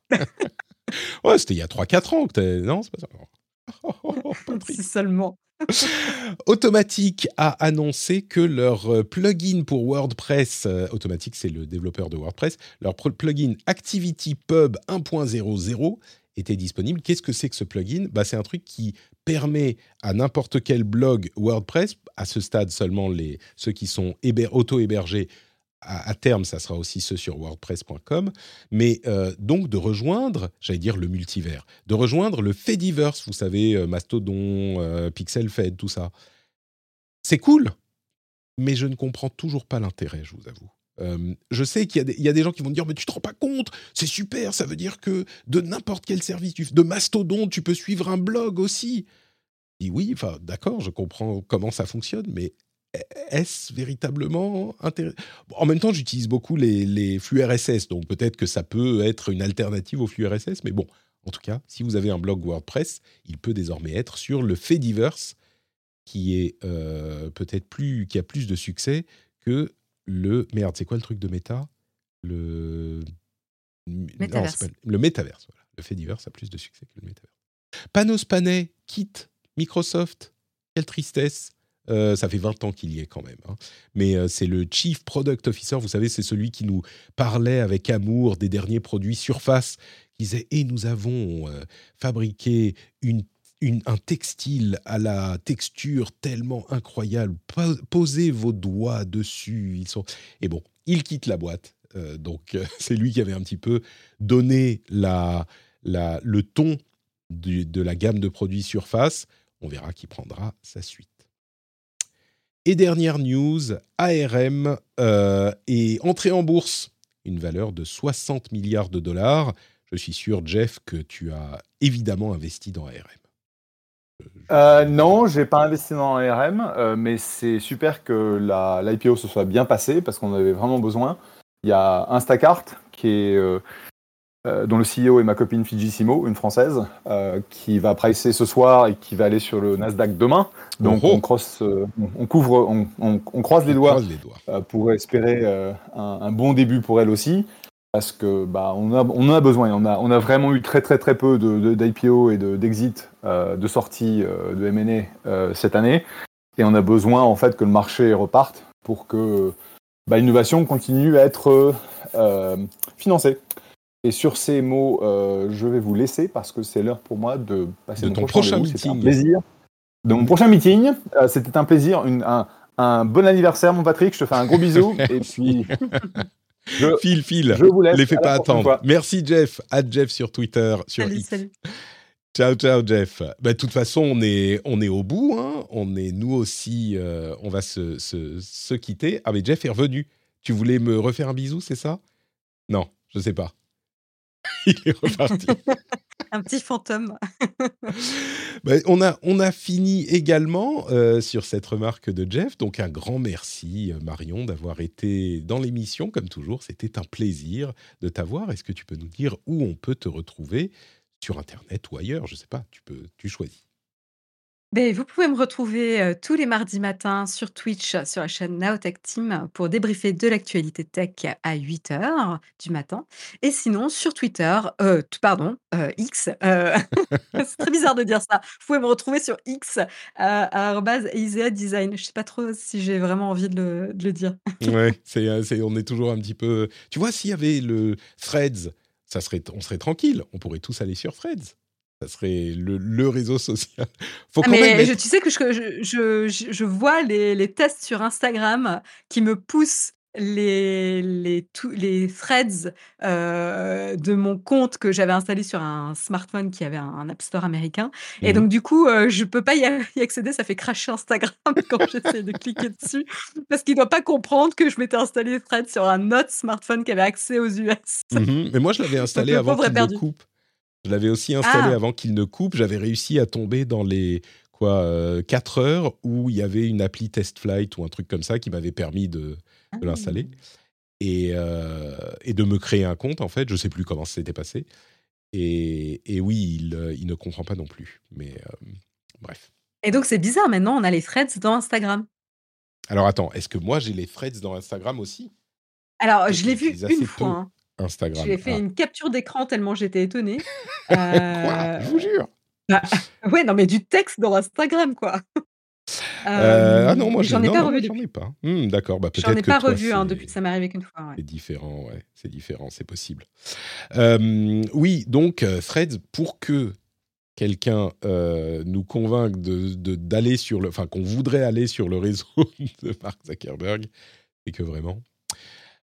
Ouais, c'était il y a trois quatre ans que tu non, c'est pas ça? Oh, Si seulement. Automatic a annoncé que leur, heu, plugin pour WordPress, heu, Automattic, c'est le développeur de WordPress, leur plugin ActivityPub 1.00 était disponible. Qu'est-ce que c'est que ce plugin? Bah, c'est un truc qui permet à n'importe quel blog WordPress, à ce stade seulement les ceux qui sont héber auto-hébergés à, terme, ça sera aussi ceux sur WordPress.com, mais euh, donc de rejoindre, j'allais dire le multivers, de rejoindre le Fediverse, vous savez, euh, Mastodon, euh, PixelFed, tout ça. C'est cool, mais je ne comprends toujours pas l'intérêt, je vous avoue. Euh, je sais qu'il y, a des- gens qui vont me dire mais tu te rends pas compte, c'est super, ça veut dire que de n'importe quel service, de Mastodon, tu peux suivre un blog aussi. Dis oui, enfin d'accord, je comprends comment ça fonctionne, mais est-ce véritablement intéressant En même temps, j'utilise beaucoup les, les flux RSS, donc peut-être que ça peut être une alternative aux flux RSS, mais bon, en tout cas, si vous avez un blog WordPress, il peut désormais être sur le Fediverse, qui est euh, peut-être plus, qui a plus de succès que le merde. C'est quoi le truc de Meta? Le Métaverse. pas le Metaverse. Voilà, le Fediverse a plus de succès que le Metaverse. Panos Panay quitte Microsoft. Quelle tristesse. Euh, ça fait 20 ans qu'il y est quand même. hein. Mais euh, c'est le Chief Product Officer, vous savez, c'est celui qui nous parlait avec amour des derniers produits Surface, qui disait Et nous avons euh, fabriqué un textile à la texture tellement incroyable. Po- Posez vos doigts dessus. Ils sont... Et bon, il quitte la boîte. Donc, c'est lui qui avait un petit peu donné le ton de la gamme de produits Surface. On verra qui prendra sa suite. Et dernière news, ARM euh, est entré en bourse, une valeur de 60 milliards de dollars. Je suis sûr, Jeff, que tu as évidemment investi dans ARM. Euh, non, j'ai pas investi dans l'ARM, euh, mais c'est super que l'IPO se soit bien passé parce qu'on avait vraiment besoin. Il y a Instacart qui est euh, dont le CEO est ma copine Fijissimo, une française, euh, qui va pricer ce soir et qui va aller sur le Nasdaq demain. Donc Oh oh. on, euh, on couvre, on, on- on croise les doigts Croise les doigts. pour espérer un, un bon début pour elle aussi. Parce que bah, on, a, on en a besoin. On a, on a vraiment eu très très très peu d'IPO de, et de- d'exit, de sorties de M&A cette année. Et on a besoin en fait que le marché reparte pour que bah, l'innovation continue à être financée. Et sur ces mots, euh, je vais vous laisser parce que c'est l'heure pour moi de passer De mon ton prochain, prochain rendez-vous. C'était un meeting. plaisir. De mon prochain meeting, Euh, c'était un plaisir, une- un, un bon anniversaire, mon Patrick. Je te fais un gros bisou. et puis, je, File, file. je vous laisse. Les fais pas attendre. fois. Merci Jeff. À Jeff sur Twitter, sur Salut, X. salut. Ciao, ciao, Jeff. Bah, de toute façon, on est, on est au bout. Hein. On est, nous aussi, euh, on va se, se, se quitter. Ah, mais Jeff est revenu. Tu voulais me refaire un bisou, c'est ça? Non, je sais pas. Il est reparti. Un petit fantôme. Bah, on, a, on a fini également euh, sur cette remarque de Jeff. Donc, un grand merci, euh, Marion, d'avoir été dans l'émission. Comme toujours, c'était un plaisir de t'avoir. Est-ce que tu peux nous dire où on peut te retrouver? Sur Internet ou ailleurs Je sais pas, tu, peux, tu choisis. Ben, vous pouvez me retrouver euh, tous les mardis matins sur Twitch, sur la chaîne Naotech Team, pour débriefer de l'actualité tech à 8h du matin. Et sinon, sur Twitter, euh, pardon, euh, X, euh, c'est très bizarre de dire ça. Vous pouvez me retrouver sur X, euh, à arobase Isea Design. Je sais pas trop si j'ai vraiment envie de le, dire. Ouais, c'est, euh, on est toujours un petit peu. Tu vois, s'il y avait le Threads, ça serait, on serait tranquille. On pourrait tous aller sur Threads. Ça serait le, le réseau social. Faut Ah, quand même mais mettre- je- tu sais que je, je, je- vois les, les tests sur Instagram qui me poussent les, les, tous- les threads euh, de mon compte que j'avais installé sur un smartphone qui avait un, un App Store américain. Et Mhm. donc, du coup, euh, je peux pas y, y accéder. Ça fait cracher Instagram quand j'essaie de cliquer dessus parce qu'il doit pas comprendre que je m'étais installé threads sur un autre smartphone qui avait accès aux US. Mhm. Mais moi, je l'avais installé avant qu'il ne perdu. coupe. Je l'avais aussi installé Ah. avant qu'il ne coupe. J'avais réussi à tomber dans les quoi euh, 4 heures où il y avait une appli Test Flight ou un truc comme ça qui m'avait permis de, de l'installer et, euh, et de me créer un compte en fait. Je sais plus comment ça s'était passé. Et, et oui, il, euh, il ne comprend pas non plus. Mais euh, bref. Et donc, c'est bizarre. Maintenant, on a les threads dans Instagram. Alors attends, est-ce que moi j'ai les threads dans Instagram aussi? Alors, je l'ai vu une fois. hein. Instagram. J'ai fait Ah. une capture d'écran tellement j'étais étonnée. Quoi? Euh, Je vous jure. ouais, non, mais du texte dans Instagram, quoi. Euh, ah non, moi j'en ai pas revu j'en ai pas. Hmm, D'accord, bah peut-être J'en ai pas revu hein, depuis que ça m'est arrivé qu'une fois. ouais. C'est différent, ouais. C'est différent, c'est possible. Euh, oui, donc euh, Threads, pour que quelqu'un euh, nous convainque de d'aller sur le, enfin qu'on voudrait aller sur le réseau de Mark Zuckerberg, c'est que vraiment.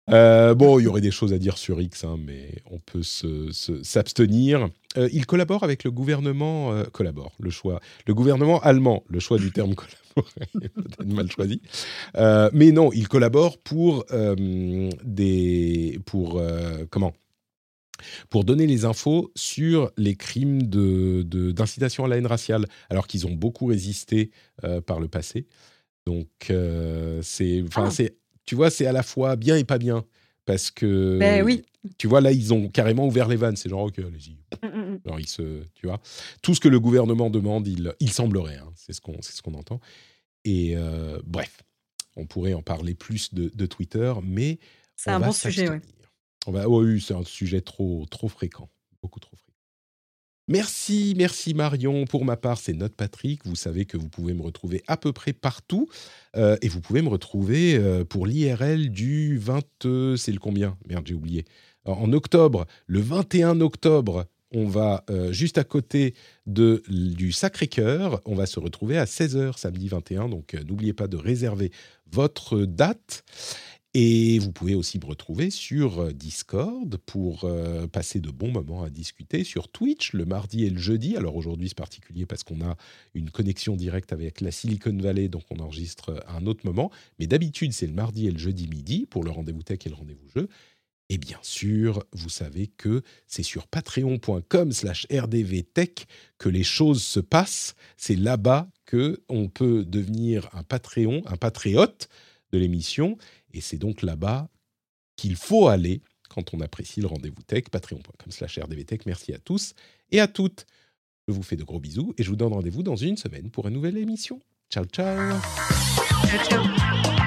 Euh, bon, il y aurait des choses à dire sur X, hein, mais on peut s'abstenir. Euh, il collabore avec le gouvernement, euh, collabore, le choix, le gouvernement allemand, le choix du terme collaborer est peut-être mal choisi. Mais non, il collabore pour des, pour comment? Pour donner les infos sur les crimes de, de- d'incitation à la haine raciale, alors qu'ils ont beaucoup résisté par le passé. Donc, c'est, Ah. Tu vois, c'est à la fois bien et pas bien. Parce que, Ben oui. tu vois, là, ils ont carrément ouvert les vannes. C'est genre, ok, allez-y. Mm, mm. Alors, ils se, tu vois, tout ce que le gouvernement demande, il, il semblerait. hein, c'est ce qu'on, ce qu'on entend. Et euh, bref, on pourrait en parler plus de, de Twitter, mais C'est un bon sujet, s'abstenir. On va, oh oui, c'est un sujet trop, trop fréquent, beaucoup trop fréquent. Merci, merci Marion. Pour ma part, c'est Note Patrick. Vous savez que vous pouvez me retrouver à peu près partout. Euh, et vous pouvez me retrouver euh, pour l'IRL du 20... euh, c'est le combien? Merde, j'ai oublié. En, octobre, le 21 octobre, on va juste à côté de, du Sacré-Cœur. On va se retrouver à 16h samedi 21. Donc n'oubliez pas de réserver votre date. Et vous pouvez aussi me retrouver sur euh, Discord pour euh, passer de bons moments à discuter, sur Twitch le mardi et le jeudi. Alors aujourd'hui c'est particulier parce qu'on a une connexion directe avec la Silicon Valley, donc on enregistre à un autre moment. Mais d'habitude c'est le mardi et le jeudi midi pour le rendez-vous tech et le rendez-vous jeu. Et bien sûr, vous savez que c'est sur patreon.com slash rdvtech que les choses se passent. C'est là-bas que on peut devenir un Patreon, un patriote de l'émission. Et c'est donc là-bas qu'il faut aller quand on apprécie le rendez-vous tech. Patreon.com slash rdvtech. Merci à tous et à toutes. Je vous fais de gros bisous et je vous donne rendez-vous dans une semaine pour une nouvelle émission. Ciao, ciao. Ciao, ciao.